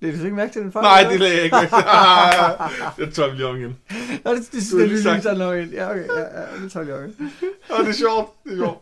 Det er du ikke mærke til den fejl? Nej, det lagde jeg ikke mærke til. Ah, Det tager vi lige om igen. Nå, det, det, det, Du har det, lige det, sagt- det, det, det, Ja, okay, ja, ja, det tager jeg lige om igen. Åh, det er sjovt. Det er sjovt.